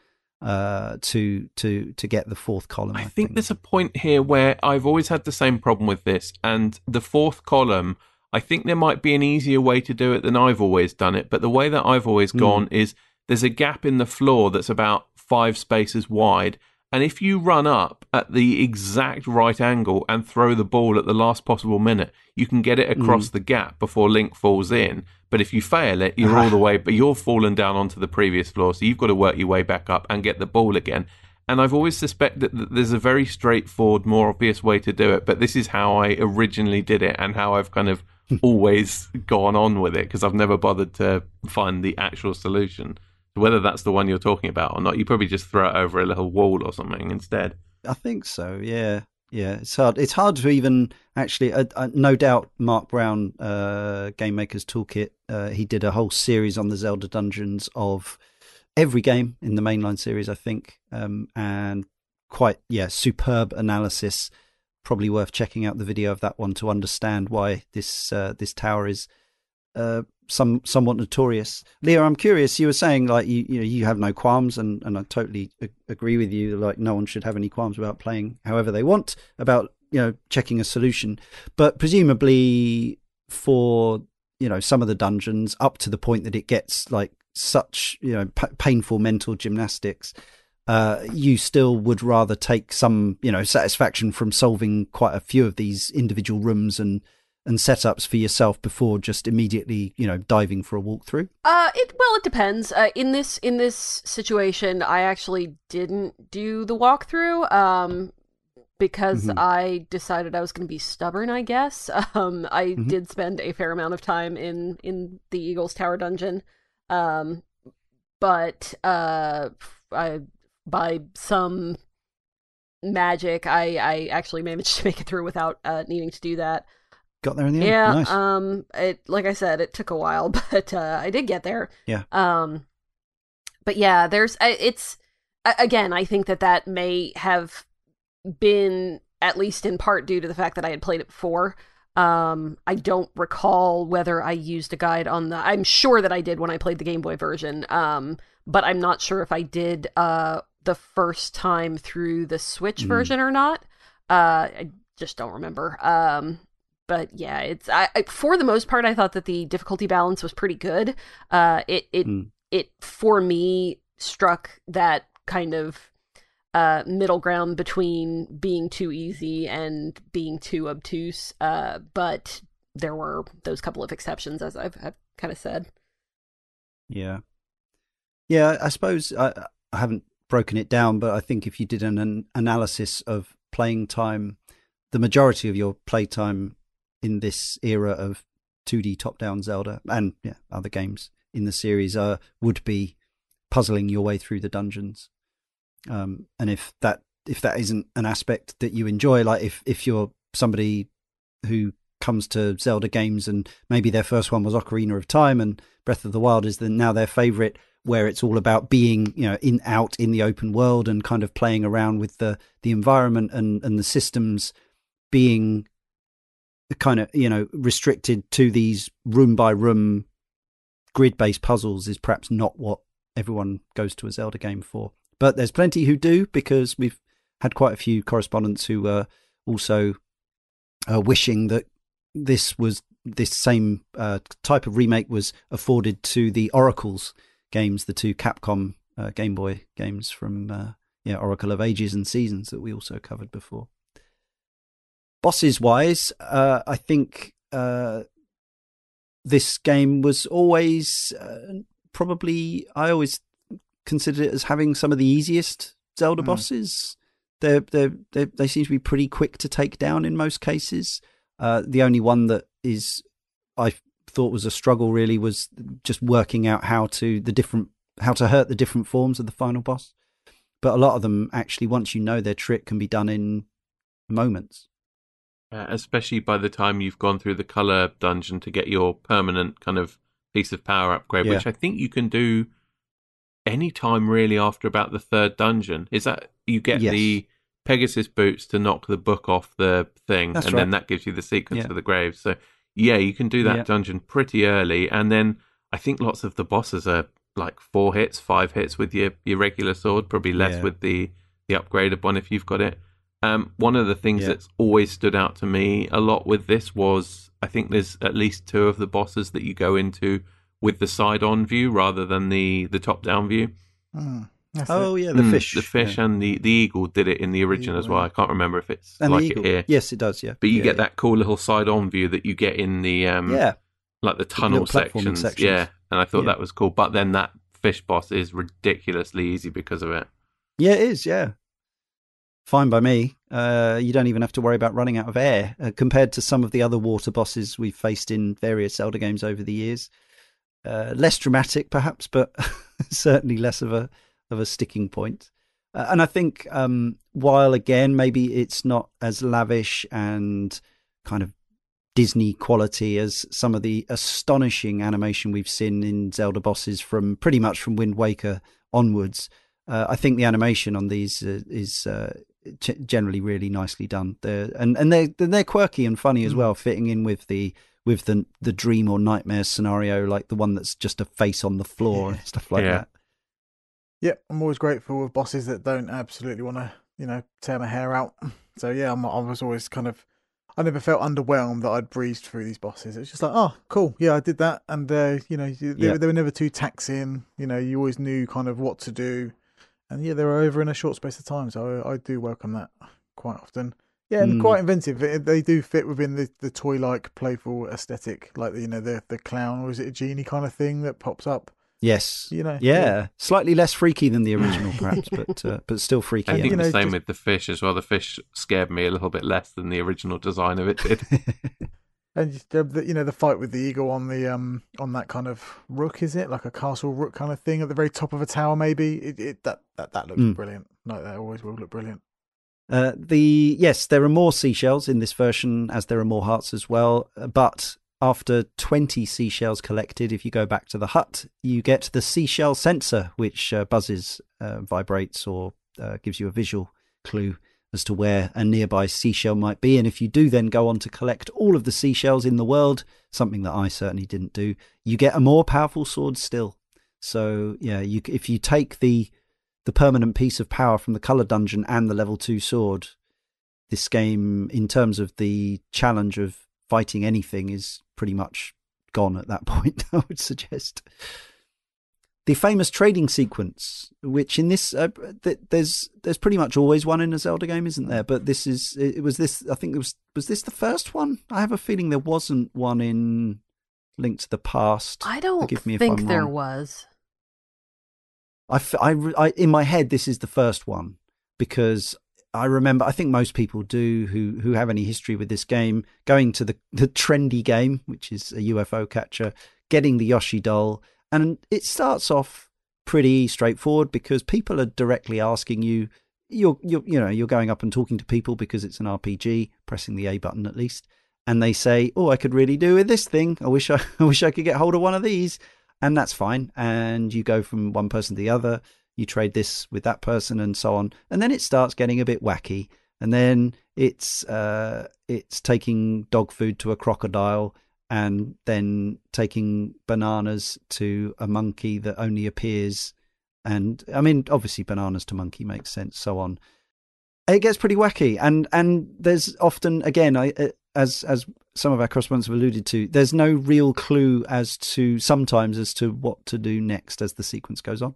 uh, to to to get the fourth column. I, I think, think there's a point here where I've always had the same problem with this, and the fourth column. I think there might be an easier way to do it than I've always done it, but the way that I've always mm. gone is there's a gap in the floor that's about five spaces wide, and if you run up at the exact right angle and throw the ball at the last possible minute, you can get it across mm. the gap before Link falls in. But if you fail it, you're all the way, but you're fallen down onto the previous floor. So you've got to work your way back up and get the ball again. And I've always suspected that there's a very straightforward, more obvious way to do it. But this is how I originally did it and how I've kind of always gone on with it because I've never bothered to find the actual solution whether that's the one you're talking about or not, you probably just throw it over a little wall or something instead. I think so. Yeah, yeah. It's hard. It's hard to even actually. Uh, uh, no doubt, Mark Brown, uh, Game Maker's Toolkit, uh, he did a whole series on the Zelda dungeons of every game in the mainline series, I think, um, and quite yeah, superb analysis. Probably worth checking out the video of that one to understand why this uh, this tower is uh, some somewhat notorious. Leah, I'm curious. You were saying like you you know you have no qualms, and and I totally agree with you. Like no one should have any qualms about playing however they want about you know checking a solution, but presumably for you know some of the dungeons up to the point that it gets like such you know p- painful mental gymnastics. Uh, you still would rather take some, you know, satisfaction from solving quite a few of these individual rooms and and setups for yourself before just immediately, you know, diving for a walkthrough? Uh, it well, it depends. Uh, in this in this situation, I actually didn't do the walkthrough. Um, because mm-hmm. I decided I was going to be stubborn, I guess. Um, I mm-hmm. did spend a fair amount of time in in the Eagles Tower dungeon, um, but uh, I by some magic, I I actually managed to make it through without uh, needing to do that got there in the end. Yeah. Nice. Um. It like I said, it took a while, but uh, I did get there. Yeah. Um. But yeah, there's it's again. I think that that may have been at least in part due to the fact that I had played it before. Um, I don't recall whether I used a guide on the. I'm sure that I did when I played the Game Boy version. Um, but I'm not sure if I did uh the first time through the Switch mm. version or not. Uh, I just don't remember. Um, but yeah, it's I, I, for the most part I thought that the difficulty balance was pretty good. Uh, it it mm. it for me struck that kind of uh, middle ground between being too easy and being too obtuse. Uh, but there were those couple of exceptions, as I've, I've kind of said. Yeah, yeah. I suppose I, I haven't broken it down, but I think if you did an, an analysis of playing time, the majority of your playtime in this era of 2D top-down Zelda and yeah, other games in the series uh, would be puzzling your way through the dungeons. Um, and if that if that isn't an aspect that you enjoy, like if if you're somebody who comes to Zelda games and maybe their first one was Ocarina of Time and Breath of the Wild is then now their favorite where it's all about being you know in out in the open world and kind of playing around with the the environment and and the systems being kind of you know restricted to these room by room grid based puzzles is perhaps not what everyone goes to a Zelda game for. But there's plenty who do because we've had quite a few correspondents who are also uh, wishing that this was this same uh, type of remake was afforded to the Oracle's games, the two Capcom uh, Game Boy games from uh, yeah Oracle of Ages and Seasons that we also covered before bosses wise, uh, I think uh, this game was always uh, probably I always considered it as having some of the easiest Zelda mm. bosses. they're, they're, they're, they seem to be pretty quick to take down in most cases. Uh, the only one that is I thought was a struggle really was just working out how to the different how to hurt the different forms of the final boss. But a lot of them actually, once you know their trick, can be done in moments. Uh, especially by the time you've gone through the color dungeon to get your permanent kind of piece of power upgrade, yeah. which I think you can do any time really after about the third dungeon. Is that you get yes. the Pegasus boots to knock the book off the thing, That's and right. then that gives you the sequence yeah. for the graves. So yeah, you can do that yeah. dungeon pretty early, and then I think lots of the bosses are like four hits, five hits with your your regular sword, probably less with the the upgraded one if you've got it. Um, one of the things yeah. that's always stood out to me a lot with this was I think there's at least two of the bosses that you go into with the side on view rather than the, the top down view. Mm, oh it. yeah, the mm, fish, the fish, yeah. and the, the eagle did it in the original eagle, as well. I can't remember if it's and like it here. Yes, it does. Yeah, but you yeah, get that cool little side on view that you get in the um, yeah, like the tunnel the sections. sections. Yeah, and I thought that was cool. But then that fish boss is ridiculously easy because of it. Yeah, it is. Yeah, fine by me. Uh, you don't even have to worry about running out of air uh, compared to some of the other water bosses we've faced in various Zelda games over the years. Uh, less dramatic, perhaps, but certainly less of a of a sticking point. Uh, and I think um, while again maybe it's not as lavish and kind of Disney quality as some of the astonishing animation we've seen in Zelda bosses from pretty much from Wind Waker onwards. Uh, I think the animation on these uh, is uh, generally really nicely done. They're, and and they they're quirky and funny as mm. well, fitting in with the with the the dream or nightmare scenario, like the one that's just a face on the floor yeah. and stuff like yeah. that. Yeah, I'm always grateful with bosses that don't absolutely want to, you know, tear my hair out. So yeah, I'm, I was always kind of, I never felt underwhelmed that I'd breezed through these bosses. It's just like, oh, cool, yeah, I did that, and uh, you know, they, yeah. they were never too taxing. You know, you always knew kind of what to do and yeah, they're over in a short space of time. So I, I do welcome that quite often. Yeah, and mm. quite inventive. They do fit within the, the toy like playful aesthetic, like you know the the clown or is it a genie kind of thing that pops up. Yes, you know, yeah, yeah. slightly less freaky than the original, perhaps, but uh, but still freaky. I think you know, the same just... with the fish as well. The fish scared me a little bit less than the original design of it did. And you know the fight with the eagle on the um on that kind of rook is it like a castle rook kind of thing at the very top of a tower maybe it, it that that that looks mm. brilliant like that always will look brilliant. Uh, the yes, there are more seashells in this version, as there are more hearts as well. Uh, but after 20 seashells collected, if you go back to the hut, you get the seashell sensor, which uh, buzzes, uh, vibrates, or uh, gives you a visual clue as to where a nearby seashell might be. And if you do then go on to collect all of the seashells in the world, something that I certainly didn't do, you get a more powerful sword still. So yeah, you if you take the the permanent piece of power from the color dungeon and the level two sword, this game, in terms of the challenge of fighting anything, is pretty much gone at that point. I would suggest the famous trading sequence, which in this uh, th- there's there's pretty much always one in a Zelda game, isn't there? But this is it was this I think it was was this the first one? I have a feeling there wasn't one in Link to the Past. I don't Forgive me think there was. I, I, I, in my head, this is the first one because I remember. I think most people do who who have any history with this game going to the the trendy game, which is a UFO catcher, getting the Yoshi doll and it starts off pretty straightforward because people are directly asking you you're, you're you know you're going up and talking to people because it's an RPG pressing the A button at least. And they say oh I could really do with this thing. I wish I, I wish I could get hold of one of these. And that's fine. And you go from one person to the other. You trade this with that person and so on. And then it starts getting a bit wacky. And then it's uh, it's taking dog food to a crocodile and then taking bananas to a monkey that only appears and i mean obviously bananas to monkey makes sense so on. It gets pretty wacky and and there's often again I, uh, as as some of our correspondents have alluded to there's no real clue as to sometimes as to what to do next as the sequence goes on.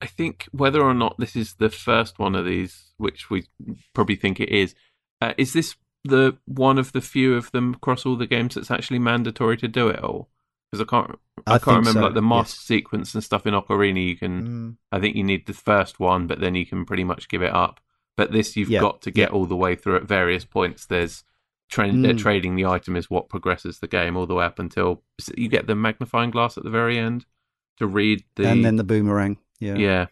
I think whether or not this is the first one of these which we probably think it is uh, is this the one of the few of them across all the games that's actually mandatory to do it all? Because I can't, I, I can't remember so, like the mask yes. sequence and stuff in Ocarina. You can, mm. I think you need the first one, but then you can pretty much give it up. But this, you've yeah. got to get yeah. all the way through at various points. There's tra- mm. trading the item is what progresses the game all the way up until you get the magnifying glass at the very end to read the and then the boomerang. Yeah, yeah.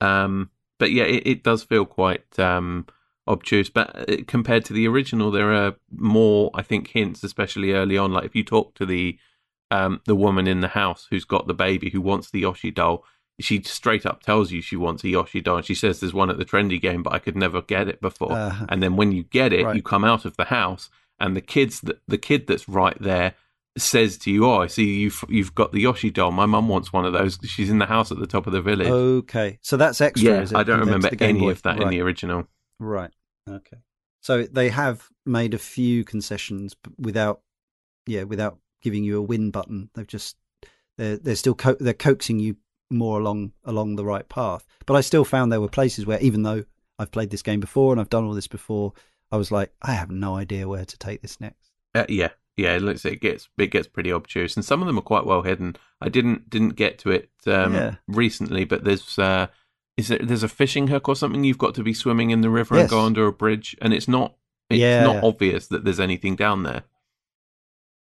Um, but yeah, it, it does feel quite um obtuse. But uh, compared to the original, there are more, I think, hints, especially early on. Like if you talk to the um the woman in the house who's got the baby who wants the Yoshi doll, she straight up tells you she wants a Yoshi doll. And she says there's one at the trendy game, but I could never get it before. Uh, and then when you get it, right. you come out of the house, and the kids that the kid that's right there says to you, "Oh, I see you've you've got the Yoshi doll. My mum wants one of those. She's in the house at the top of the village." Okay, so that's extra. Yeah, I don't remember any of that right. in the original. Right. Okay. So they have made a few concessions without, yeah, without giving you a win button. They've just they're they're still co- they're coaxing you more along along the right path. But I still found there were places where, even though I've played this game before and I've done all this before, I was like, I have no idea where to take this next. Uh, yeah, yeah, it looks it gets it gets pretty obtuse, and some of them are quite well hidden. I didn't didn't get to it um, yeah. recently, but there's uh, is it there's a fishing hook or something you've got to be swimming in the river yes. and go under a bridge, and it's not it's yeah. not obvious that there's anything down there.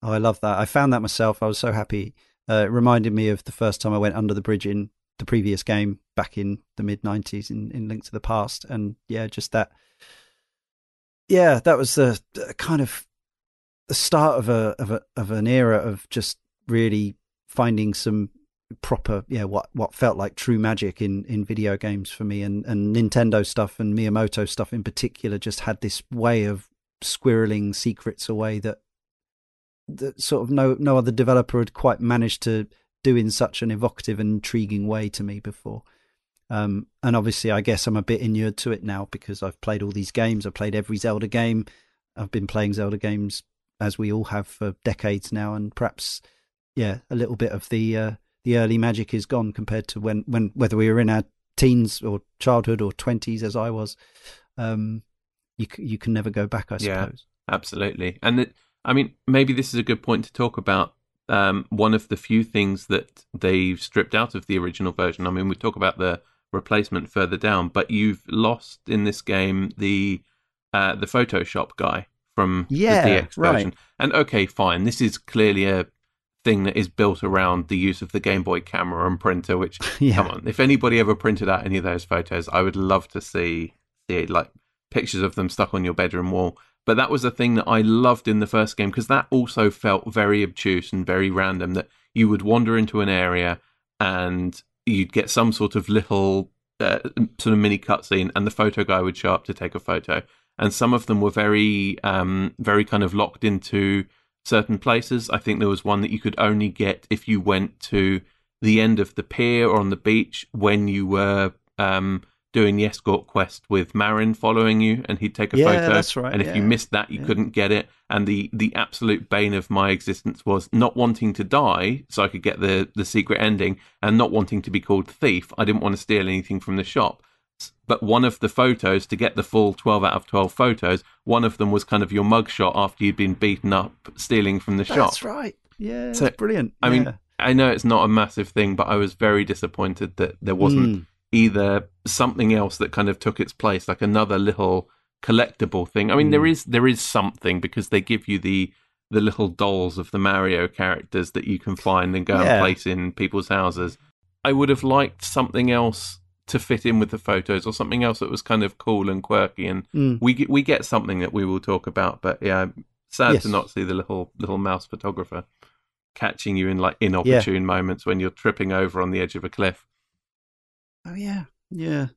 Oh, I love that. I found that myself. I was so happy. Uh, it reminded me of the first time I went under the bridge in the previous game back in the mid '90s in, in Link to the Past, and yeah, just that. Yeah, that was the, the kind of the start of a of a of an era of just really finding some proper yeah what what felt like true magic in in video games for me and and Nintendo stuff and Miyamoto stuff in particular just had this way of squirreling secrets away that that sort of no no other developer had quite managed to do in such an evocative and intriguing way to me before. Um, and obviously, I guess I'm a bit inured to it now because I've played all these games. I've played every Zelda game. I've been playing Zelda games as we all have for decades now, and perhaps, yeah, a little bit of the uh, the early magic is gone compared to when when whether we were in our teens or childhood or twenties as I was. Um, you you can never go back, I suppose. Yeah, absolutely. And it, I mean, maybe this is a good point to talk about. Um, one of the few things that they've stripped out of the original version. I mean, we talk about the replacement further down, but you've lost in this game the uh, the Photoshop guy from yeah, the DX version. Right. And okay, fine, this is clearly a thing that is built around the use of the Game Boy camera and printer. Which, yeah. come on, if anybody ever printed out any of those photos, I would love to see see it, like pictures of them stuck on your bedroom wall. But that was a thing that I loved in the first game because that also felt very obtuse and very random. That you would wander into an area and you'd get some sort of little uh, sort of mini cutscene, and the photo guy would show up to take a photo. And some of them were very, um, very kind of locked into certain places. I think there was one that you could only get if you went to the end of the pier or on the beach when you were um, doing the escort quest with Marin following you, and he'd take a yeah, photo. That's right. And if yeah. you missed that, you yeah. couldn't get it. And the the absolute bane of my existence was not wanting to die, so I could get the the secret ending, and not wanting to be called thief. I didn't want to steal anything from the shop. But one of the photos to get the full twelve out of twelve photos, one of them was kind of your mugshot after you'd been beaten up stealing from the shop. That's right. Yeah, so, brilliant. I mean, I know it's not a massive thing, but I was very disappointed that there wasn't. Mm either something else that kind of took its place, like another little collectible thing. I mean, mm. there hmm. is there is something because they give you the the little dolls of the Mario characters that you can find and go yeah. and place in people's houses. I would have liked something else to fit in with the photos or something else that was kind of cool and quirky and mm. we get, we get something that we will talk about but yeah sad yes. to not see the little little mouse photographer catching you in like inopportune yeah. moments when you're tripping over on the edge of a cliff Oh yeah, yeah.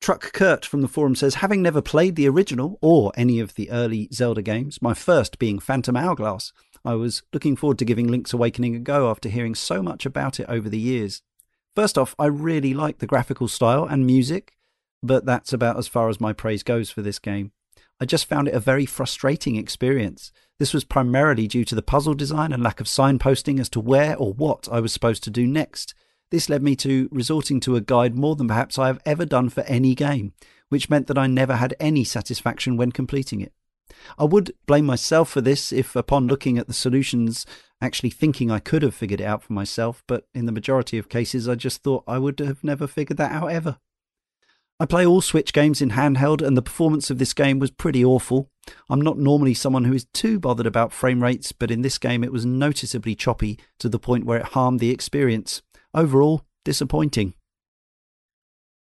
Truck Kurt from the forum says, having never played the original or any of the early Zelda games, my first being Phantom Hourglass, I was looking forward to giving Link's Awakening a go after hearing so much about it over the years. First off, I really like the graphical style and music, but that's about as far as my praise goes for this game. I just found it a very frustrating experience. This was primarily due to the puzzle design and lack of signposting as to where or what I was supposed to do next. This led me to resorting to a guide more than perhaps I have ever done for any game, which meant that I never had any satisfaction when completing it. I would blame myself for this if, upon looking at the solutions, actually thinking I could have figured it out for myself, but in the majority of cases, I just thought I would have never figured that out ever. I play all Switch games in handheld, and the performance of this game was pretty awful. I'm not normally someone who is too bothered about frame rates, but in this game it was noticeably choppy to the point where it harmed the experience. Overall, disappointing.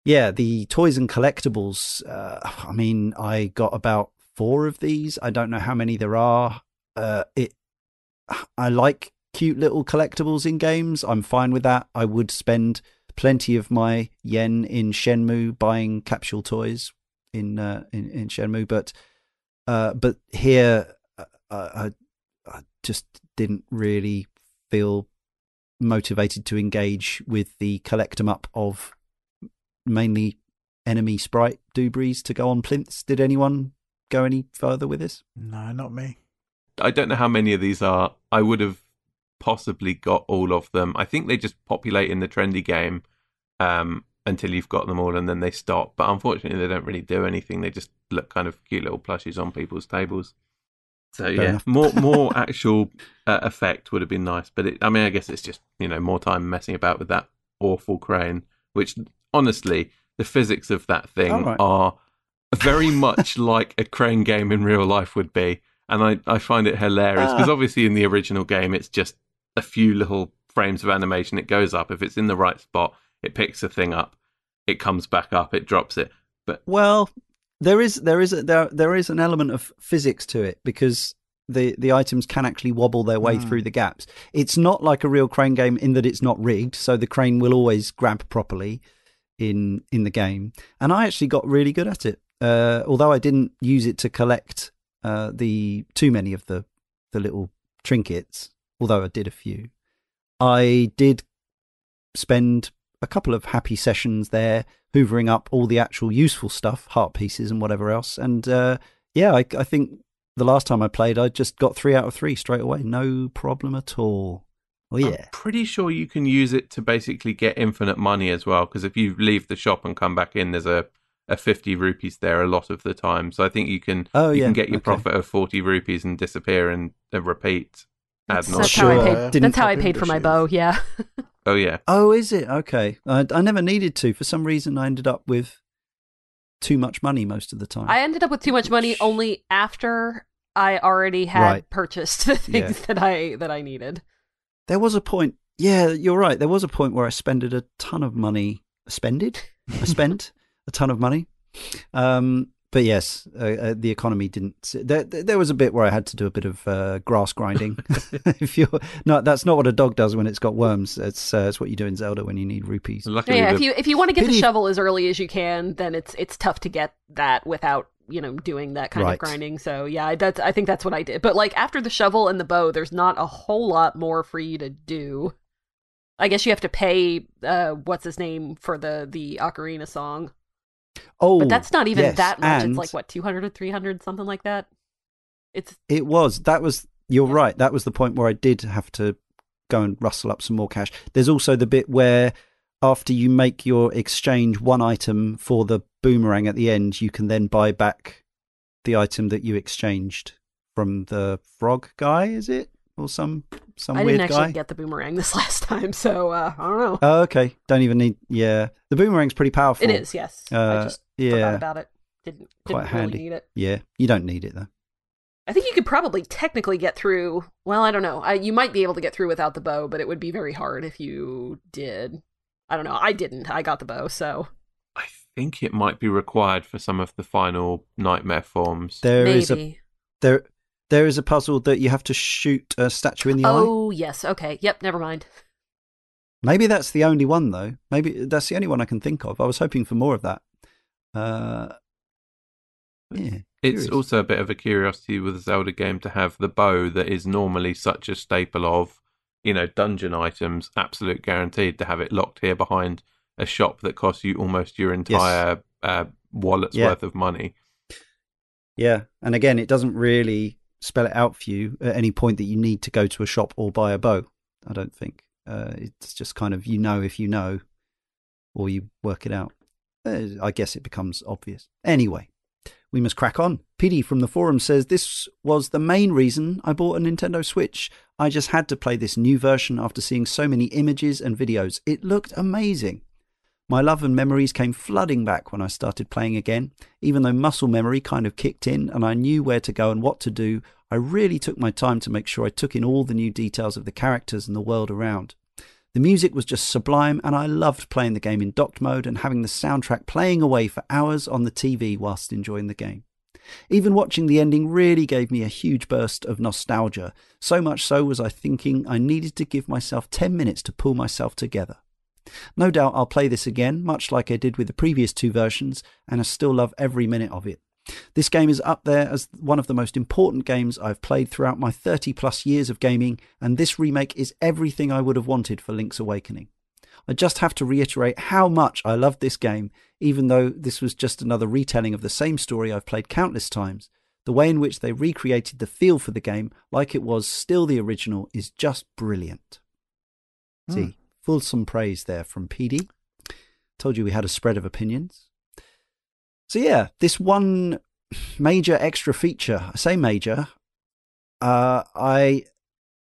Yeah, the toys and collectibles. Uh, I mean, I got about four of these. I don't know how many there are. Uh, it. I like cute little collectibles in games. I'm fine with that. I would spend plenty of my yen in Shenmue buying capsule toys in uh, in, in Shenmue, but uh, but here uh, I, I just didn't really feel motivated to engage with the collect 'em up of mainly enemy sprite doobries to go on plinths. Did anyone go any further with this? No, not me. I don't know how many of these are. I would have possibly got all of them. I think they just populate in the trendy game um, until you've got them all, and then they stop. But unfortunately, they don't really do anything. They just look kind of cute little plushies on people's tables. So Fair yeah, more more actual uh, effect would have been nice. But it, I mean, I guess it's just you know more time messing about with that awful crane. Which honestly, the physics of that thing right. are very much like a crane game in real life would be. And I, I find it hilarious because ah. obviously in the original game it's just a few little frames of animation. It goes up. If it's in the right spot, it picks a thing up. It comes back up. It drops it. But well, there is there is a, there there is an element of physics to it because the the items can actually wobble their way mm. through the gaps. It's not like a real crane game in that it's not rigged, so the crane will always grab properly in in the game. And I actually got really good at it. Uh, although I didn't use it to collect uh, the too many of the the little trinkets, although I did a few. I did spend a couple of happy sessions there, hoovering up all the actual useful stuff, heart pieces and whatever else. And uh, yeah, I, I think the last time I played, I just got three out of three straight away, no problem at all. Oh yeah, I'm pretty sure you can use it to basically get infinite money as well. Because if you leave the shop and come back in, there's a a 50 rupees there a lot of the time. So I think you can oh, you yeah. can get your okay. profit of 40 rupees and disappear and, and repeat that's, that's how I paid. That's how I paid for my bow. Yeah. oh yeah. Oh, is it okay? I, I never needed to. For some reason, I ended up with too much money most of the time. I ended up with too much money only after I already had right. purchased the things yeah. that I that I needed. There was a point. Yeah, you're right. There was a point where I spended a ton of money. Spended? I spent a ton of money. Um, but yes, uh, uh, the economy didn't. There, there was a bit where I had to do a bit of uh, grass grinding. if you're not, that's not what a dog does when it's got worms. It's uh, it's what you do in Zelda when you need rupees. Luckily, yeah, the... if you if you want to get Pity... the shovel as early as you can, then it's it's tough to get that without you know doing that kind right. of grinding. So yeah, that's I think that's what I did. But like after the shovel and the bow, there's not a whole lot more for you to do. I guess you have to pay uh, what's his name for the the ocarina song. Oh, but that's not even yes, that much. It's like what 200 or 300 something like that. It's It was. That was you're yeah. right. That was the point where I did have to go and rustle up some more cash. There's also the bit where after you make your exchange one item for the boomerang at the end, you can then buy back the item that you exchanged from the frog guy, is it? Or some some I didn't actually guy. get the boomerang this last time, so uh, I don't know. Oh, okay. Don't even need. Yeah, the boomerang's pretty powerful. It is. Yes. Uh, I just yeah. forgot about it. Didn't, didn't Quite handy. Really need it. Yeah, you don't need it though. I think you could probably technically get through. Well, I don't know. I, you might be able to get through without the bow, but it would be very hard if you did. I don't know. I didn't. I got the bow, so. I think it might be required for some of the final nightmare forms. There Maybe. is a there there is a puzzle that you have to shoot a statue in the oh, eye. Oh, yes. Okay. Yep. Never mind. Maybe that's the only one, though. Maybe that's the only one I can think of. I was hoping for more of that. Uh, yeah. It's also a bit of a curiosity with a Zelda game to have the bow that is normally such a staple of, you know, dungeon items, absolute guaranteed to have it locked here behind a shop that costs you almost your entire yes. uh, wallet's yeah. worth of money. Yeah. And again, it doesn't really spell it out for you at any point that you need to go to a shop or buy a bow. I don't think. Uh, it's just kind of you know if you know, or you work it out. Uh, I guess it becomes obvious. Anyway, we must crack on. PD from the forum says this was the main reason I bought a Nintendo Switch. I just had to play this new version after seeing so many images and videos. It looked amazing. My love and memories came flooding back when I started playing again. Even though muscle memory kind of kicked in and I knew where to go and what to do, I really took my time to make sure I took in all the new details of the characters and the world around. The music was just sublime, and I loved playing the game in docked mode and having the soundtrack playing away for hours on the TV whilst enjoying the game. Even watching the ending really gave me a huge burst of nostalgia, so much so was I thinking I needed to give myself 10 minutes to pull myself together. No doubt I'll play this again, much like I did with the previous two versions, and I still love every minute of it. This game is up there as one of the most important games I've played throughout my 30 plus years of gaming, and this remake is everything I would have wanted for Link's Awakening. I just have to reiterate how much I loved this game, even though this was just another retelling of the same story I've played countless times. The way in which they recreated the feel for the game, like it was still the original, is just brilliant. Mm. See, fulsome praise there from PD. Told you we had a spread of opinions. So yeah, this one major extra feature, I say major, uh, I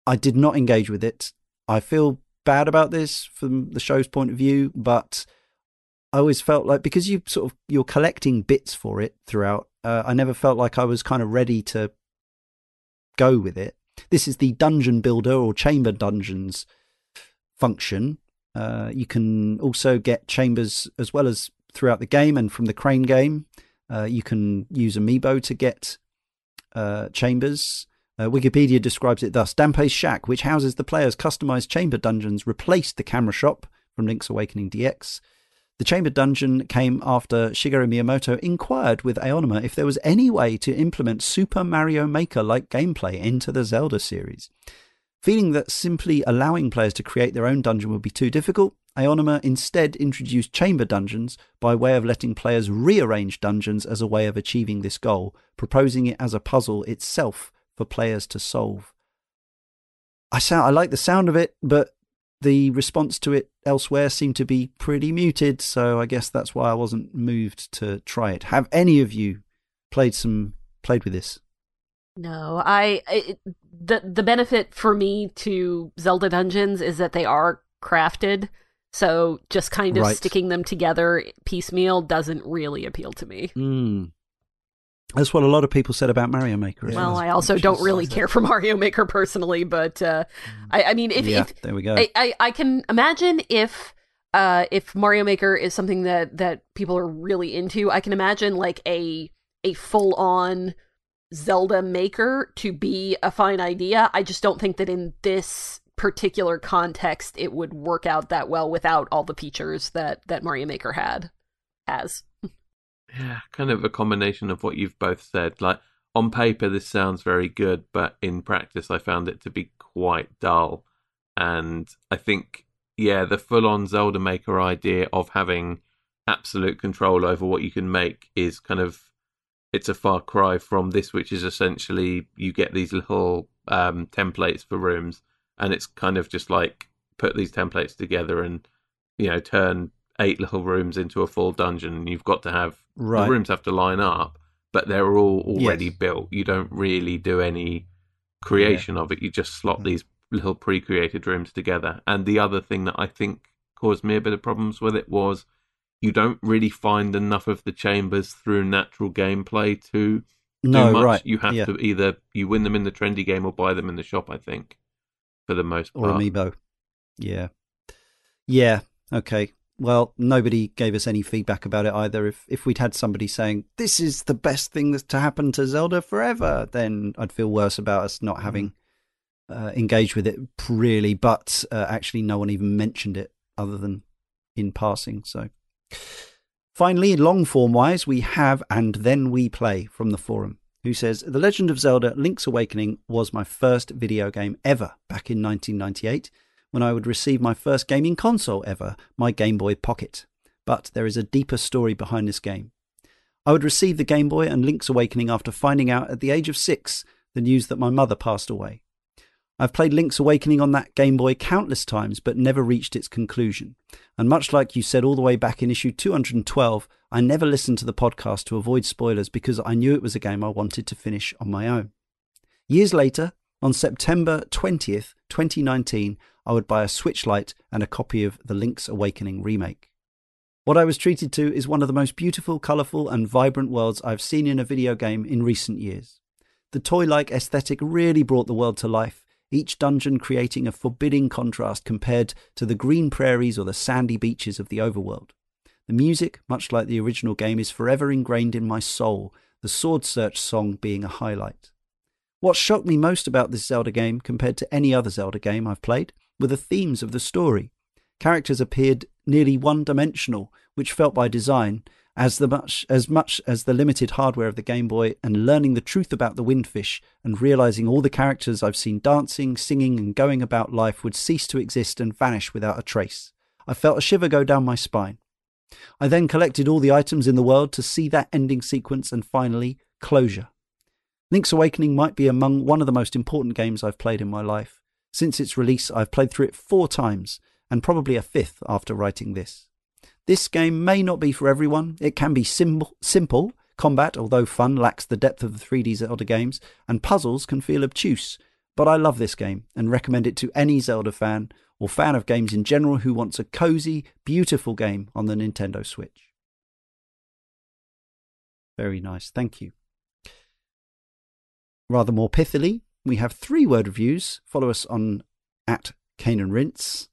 I did not engage with it. I feel bad about this from the show's point of view, but I always felt like because you sort of you're collecting bits for it throughout. Uh, I never felt like I was kind of ready to go with it. This is the dungeon builder or chamber dungeons function. Uh, you can also get chambers as well as throughout the game and from the Crane game. Uh, you can use Amiibo to get uh, chambers. Uh, Wikipedia describes it thus Dampé's Shack, which houses the player's customized chamber dungeons, replaced the camera shop from Link's Awakening DX. The chamber dungeon came after Shigeru Miyamoto inquired with Aonuma if there was any way to implement Super Mario Maker like gameplay into the Zelda series. Feeling that simply allowing players to create their own dungeon would be too difficult, Aonuma instead introduced chamber dungeons by way of letting players rearrange dungeons as a way of achieving this goal, proposing it as a puzzle itself for players to solve. I sound I like the sound of it, but the response to it elsewhere seemed to be pretty muted, so I guess that's why I wasn't moved to try it. Have any of you played some played with this? No, I it, the the benefit for me to Zelda dungeons is that they are crafted so just kind of right. sticking them together piecemeal doesn't really appeal to me. Mm. That's what a lot of people said about Mario Maker. well, well. I also don't really care for Mario Maker personally, but uh, mm. I, I, mean, if, yeah, if, there we go. I, I, I can imagine if uh, if Mario Maker is something that that people are really into, I can imagine like a a full on Zelda Maker to be a fine idea. I just don't think that in this particular context it would work out that well without all the features that that Mario Maker had has. Yeah, kind of a combination of what you've both said. Like on paper this sounds very good, but in practice I found it to be quite dull. And I think yeah, the full on Zelda Maker idea of having absolute control over what you can make is kind of it's a far cry from this, which is essentially you get these little um, templates for rooms and it's kind of just like put these templates together and you know turn eight little rooms into a full dungeon. You've got to have right. the rooms have to line up, but they're all already yes. built. You don't really do any creation yeah. of it. You just slot mm. these little pre-created rooms together. And the other thing that I think caused me a bit of problems with it was you don't really find enough of the chambers through natural gameplay to no, do much. Right. You have yeah. to either you win them in the trendy game or buy them in the shop. I think for the most part. Or amiibo. Yeah. Yeah. Okay. Well, nobody gave us any feedback about it either. If if we'd had somebody saying this is the best thing that's to happen to Zelda forever, then I'd feel worse about us not having uh, engaged with it really. But uh, actually, no one even mentioned it other than in passing. So, finally, long form wise, we have and then we play from the forum who says, The Legend of Zelda Link's Awakening was my first video game ever back in 1998 when I would receive my first gaming console ever, my Game Boy Pocket. But there is a deeper story behind this game. I would receive the Game Boy and Link's Awakening after finding out at the age of six the news that my mother passed away. I've played Link's Awakening on that Game Boy countless times, but never reached its conclusion. And much like you said all the way back in issue 212, I never listened to the podcast to avoid spoilers because I knew it was a game I wanted to finish on my own. Years later, on September 20th, 2019, I would buy a Switch Lite and a copy of the Link's Awakening remake. What I was treated to is one of the most beautiful, colourful, and vibrant worlds I've seen in a video game in recent years. The toy like aesthetic really brought the world to life, each dungeon creating a forbidding contrast compared to the green prairies or the sandy beaches of the overworld. The music, much like the original game, is forever ingrained in my soul, the Sword Search song being a highlight. What shocked me most about this Zelda game, compared to any other Zelda game I've played, were the themes of the story. Characters appeared nearly one dimensional, which felt by design, as, the much, as much as the limited hardware of the Game Boy, and learning the truth about the windfish and realizing all the characters I've seen dancing, singing, and going about life would cease to exist and vanish without a trace. I felt a shiver go down my spine. I then collected all the items in the world to see that ending sequence and finally, closure. Link's Awakening might be among one of the most important games I've played in my life. Since its release, I've played through it four times, and probably a fifth after writing this. This game may not be for everyone. It can be simple, simple. Combat, although fun, lacks the depth of the 3D Zelda games, and puzzles can feel obtuse. But I love this game and recommend it to any Zelda fan or fan of games in general who wants a cozy, beautiful game on the Nintendo Switch. Very nice, thank you. Rather more pithily, we have three word reviews. Follow us on at Cane and Rinse,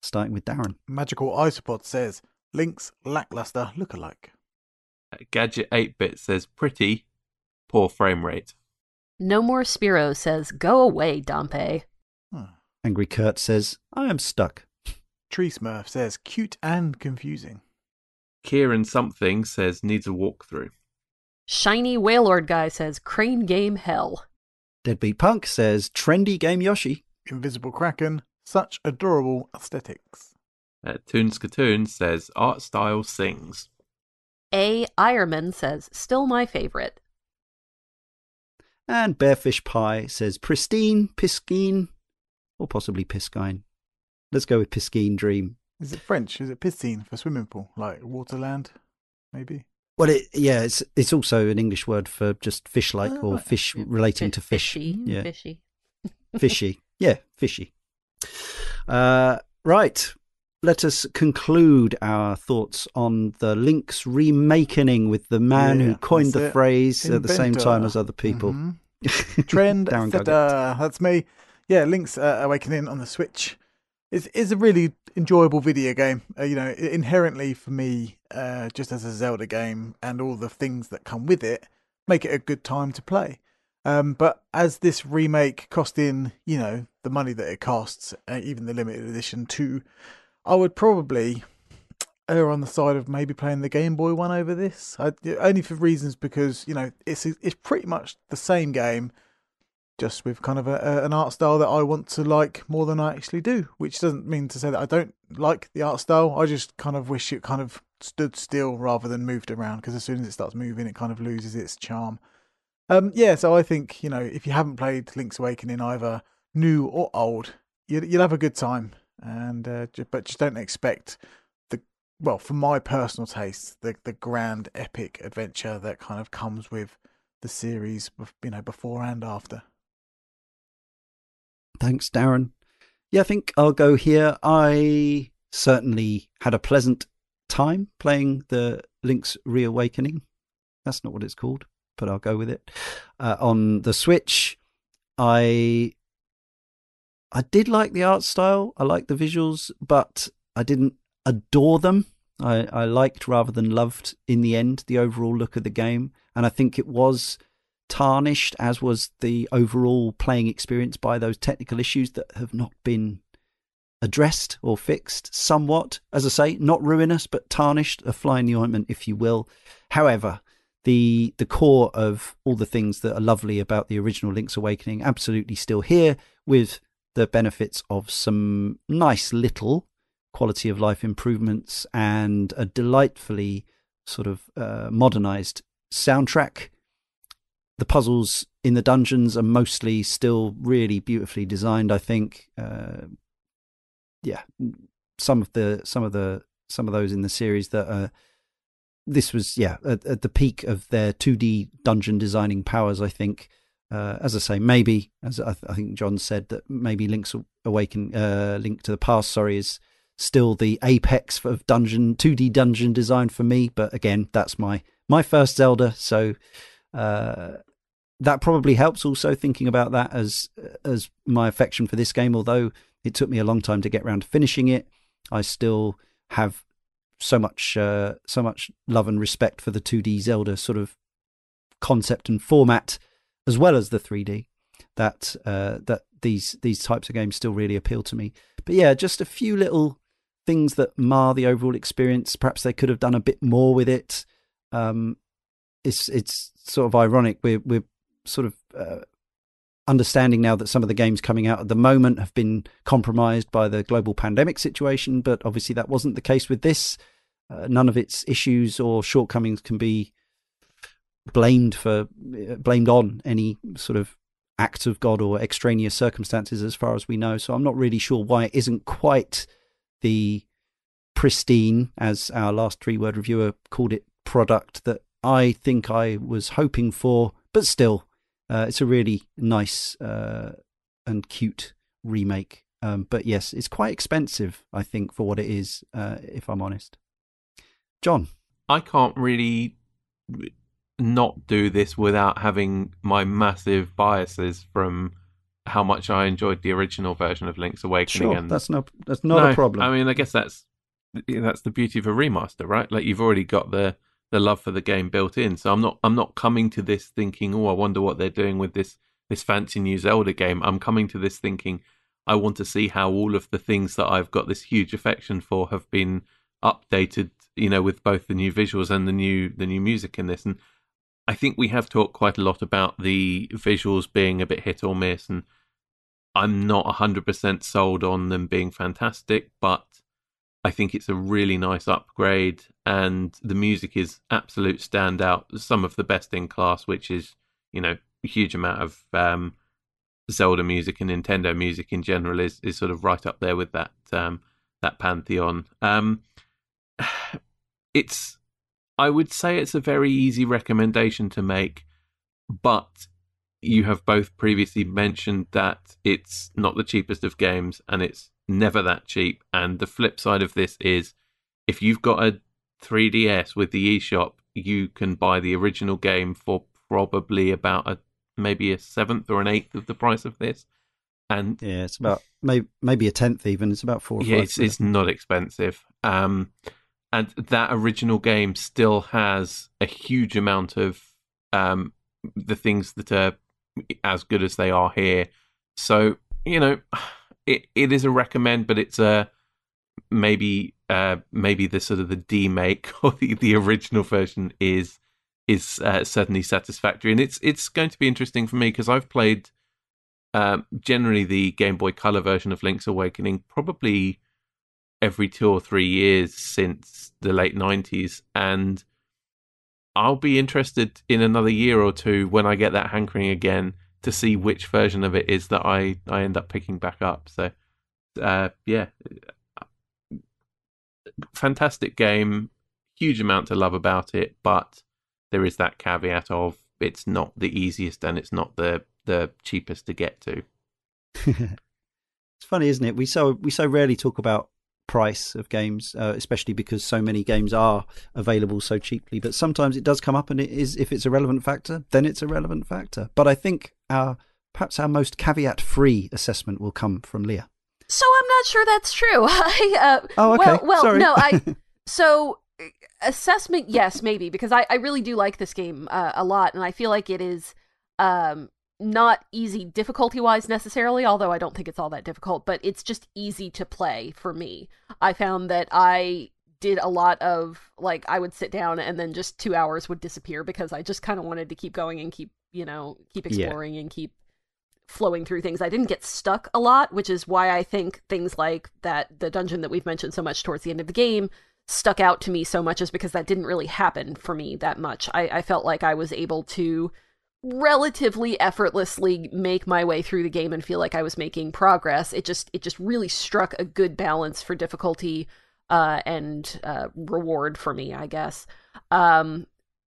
starting with Darren. Magical Isopod says, Link's lackluster lookalike. Gadget 8 bit says, pretty, poor frame rate. No More Spiro says, go away, Dampé. Huh. Angry Kurt says, I am stuck. Tree Smurf says, cute and confusing. Kieran something says, needs a walkthrough. Shiny Wailord guy says, crane game hell. Deadbeat Punk says, trendy game Yoshi. Invisible Kraken, such adorable aesthetics. Uh, Toonskatoon says, art style sings. A. Ironman says, still my favorite. And Bearfish Pie says, pristine, piscine, or possibly Piscine. Let's go with Piscine Dream. Is it French? Is it piscine for swimming pool, like waterland, maybe? Well, it, yeah, it's it's also an English word for just fish-like oh, or fish relating to fish. Fishy, yeah, fishy, fishy. Yeah, fishy. Uh, right. Let us conclude our thoughts on the Link's remakening with the man yeah, who coined the it. phrase Inventor. at the same time as other people. Mm-hmm. Trend setter. That's me yeah, Link's uh, Awakening on the Switch is is a really enjoyable video game. Uh, you know, inherently for me, uh, just as a Zelda game and all the things that come with it, make it a good time to play. Um, but as this remake costing, you know, the money that it costs, uh, even the limited edition too, I would probably err on the side of maybe playing the Game Boy one over this. I, only for reasons because you know it's it's pretty much the same game just with kind of a, a, an art style that I want to like more than I actually do, which doesn't mean to say that I don't like the art style. I just kind of wish it kind of stood still rather than moved around because as soon as it starts moving, it kind of loses its charm. Um, yeah, so I think you know if you haven't played Link's Awakening either new or old, you, will have a good time, and uh, but just don't expect the well, for my personal taste, the the grand epic adventure that kind of comes with the series, you know, before and after. Thanks, Darren. Yeah, I think I'll go here. I certainly had a pleasant time playing the Link's Reawakening. That's not what it's called, but I'll go with it. Uh, on the Switch, I I did like the art style. I liked the visuals, but I didn't adore them. I, I liked rather than loved in the end the overall look of the game, and I think it was tarnished, as was the overall playing experience, by those technical issues that have not been addressed or fixed somewhat. As I say, not ruinous, but tarnished, a fly in the ointment, if you will. However, the the core of all the things that are lovely about the original Link's Awakening absolutely still here, with the benefits of some nice little quality of life improvements and a delightfully sort of uh, modernized soundtrack the puzzles in the dungeons are mostly still really beautifully designed. I think, uh, yeah, some of the some of the some of those in the series that are this was yeah at, at the peak of their 2D dungeon designing powers. I think, uh, as I say, maybe as I, th- I, think Jon said that maybe Link's Awaken, uh, Link to the Past, sorry, is still the apex of dungeon 2D dungeon design for me. But again, that's my my first Zelda, so uh, that probably helps. Also thinking about that as as my affection for this game, although it took me a long time to get around to finishing it, I still have so much uh, so much love and respect for the 2D Zelda sort of concept and format, as well as the 3D. That uh, that these these types of games still really appeal to me. But yeah, just a few little things that mar the overall experience. Perhaps they could have done a bit more with it. Um, it's it's sort of ironic. We're we're sort of uh, understanding now that some of the games coming out at the moment have been compromised by the global pandemic situation, but obviously that wasn't the case with this. Uh, none of its issues or shortcomings can be blamed for uh, blamed on any sort of act of God or extraneous circumstances, as far as we know. So I'm not really sure why it isn't quite the pristine, as our last three word reviewer called it, product that I think I was hoping for. But still, uh, it's a really nice uh, and cute remake. Um, but yes, it's quite expensive, I think, for what it is, uh, if I'm honest. Jon? I can't really not do this without having my massive biases from how much I enjoyed the original version of Link's Awakening. Sure, and that's no, that's not no, a problem. I mean, I guess that's that's the beauty of a remaster, right? Like you've already got the the love for the game built in. So I'm not I'm not coming to this thinking, oh, I wonder what they're doing with this this fancy new Zelda game. I'm coming to this thinking, I want to see how all of the things that I've got this huge affection for have been updated. You know, with both the new visuals and the new the new music in this, and I think we have talked quite a lot about the visuals being a bit hit or miss, and I'm not 100% sold on them being fantastic, but I think it's a really nice upgrade, and the music is absolute standout. Some of the best in class, which is you know a huge amount of um, Zelda music and Nintendo music in general is is sort of right up there with that um, that pantheon. Um, it's I would say it's a very easy recommendation to make, but you have both previously mentioned that it's not the cheapest of games and it's never that cheap. And the flip side of this is if you've got a 3DS with the eShop, you can buy the original game for probably about a maybe a seventh or an eighth of the price of this. And yeah, it's about maybe maybe a tenth even. It's about four. yeah, it's, it's not expensive. Um, and that original game still has a huge amount of um the things that are as good as they are here. So you know, it, it is a recommend, but it's a maybe uh, maybe the sort of the demake or the, the original version is is uh, certainly satisfactory, and it's it's going to be interesting for me because I've played um, generally the Game Boy Color version of Link's Awakening probably every two or three years since the late nineties, and I'll be interested in another year or two when I get that hankering again to see which version of it is that I I end up picking back up. So uh, yeah, fantastic game, huge amount to love about it, but there is that caveat of it's not the easiest and it's not the the cheapest to get to. it's funny, isn't it? We so we so rarely talk about price of games, uh, especially because so many games are available so cheaply. But sometimes it does come up, and it is if it's a relevant factor, then it's a relevant factor. But I think our perhaps our most caveat-free assessment will come from Leah. So I'm not sure that's true. I, uh, oh, okay. Well, well Sorry. no, I. So assessment, yes, maybe because I, I really do like this game uh, a lot, and I feel like it is um, not easy difficulty wise necessarily, although I don't think it's all that difficult, but it's just easy to play for me. I found that I did a lot of like I would sit down and then just two hours would disappear because I just kind of wanted to keep going and keep you know keep exploring yeah. and keep flowing through things. I didn't get stuck a lot, which is why I think things like that the dungeon that we've mentioned so much towards the end of the game stuck out to me so much is because that didn't really happen for me that much. I, I felt like I was able to relatively effortlessly make my way through the game and feel like I was making progress. It just it just really struck a good balance for difficulty uh, and uh, reward for me, I guess. Um,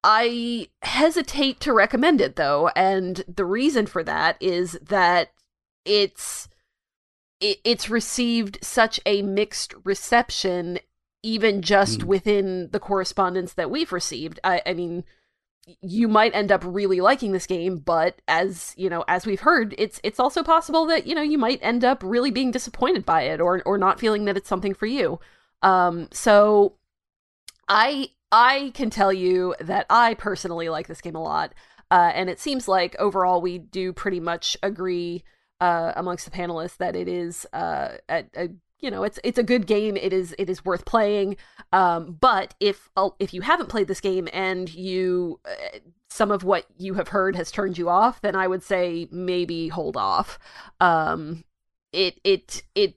I hesitate to recommend it though, and the reason for that is that it's it, it's received such a mixed reception, even just mm. within the correspondence that we've received. I, I mean, you might end up really liking this game but as you know as we've heard it's it's also possible that you know you might end up really being disappointed by it or or not feeling that it's something for you. Um so i i can tell you that i personally like this game a lot uh and it seems like overall we do pretty much agree uh amongst the panelists that it is uh a, a you know it's it's a good game. It is it is worth playing. Um, but if uh, if you haven't played this game and you uh, some of what you have heard has turned you off then i would say maybe hold off. Um, it it it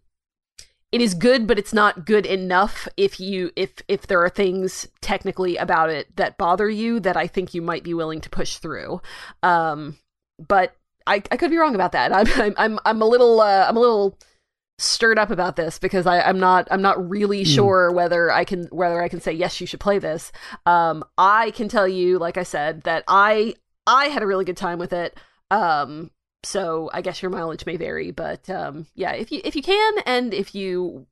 it is good but it's not good enough if you if if there are things technically about it that bother you that i think you might be willing to push through. Um, but I, I could be wrong about that. I'm I'm I'm a little uh, I'm a little stirred up about this because I, am not I'm not really mm. sure whether I can whether I can say yes you should play this. Um, I can tell you, like I said, that I I had a really good time with it. Um, so I guess your mileage may vary, but um, yeah, if you if you can and if you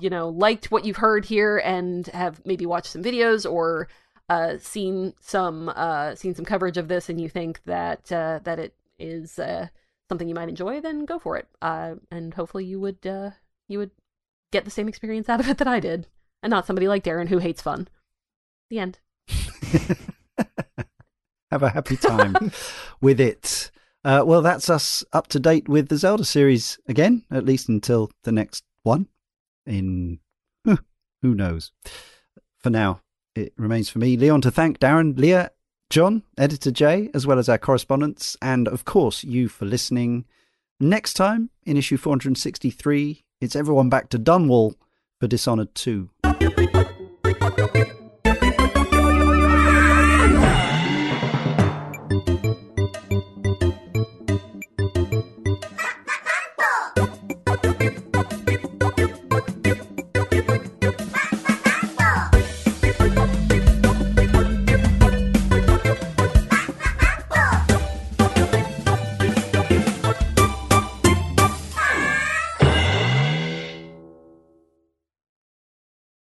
you know liked what you've heard here and have maybe watched some videos or uh, seen some uh, seen some coverage of this and you think that uh, that it is uh, something you might enjoy, then go for it. Uh, and hopefully you would uh, you would get the same experience out of it that I did, and not somebody like Darren who hates fun. The end. Have a happy time with it. Uh, well, that's us up to date with the Zelda series again, at least until the next one. In who knows? For now, it remains for me, Leon, to thank Darren, Leah, Jon, Editor Jay, as well as our correspondents, and of course you for listening. Next time, in issue 463, it's everyone back to Dunwall for Dishonored 2.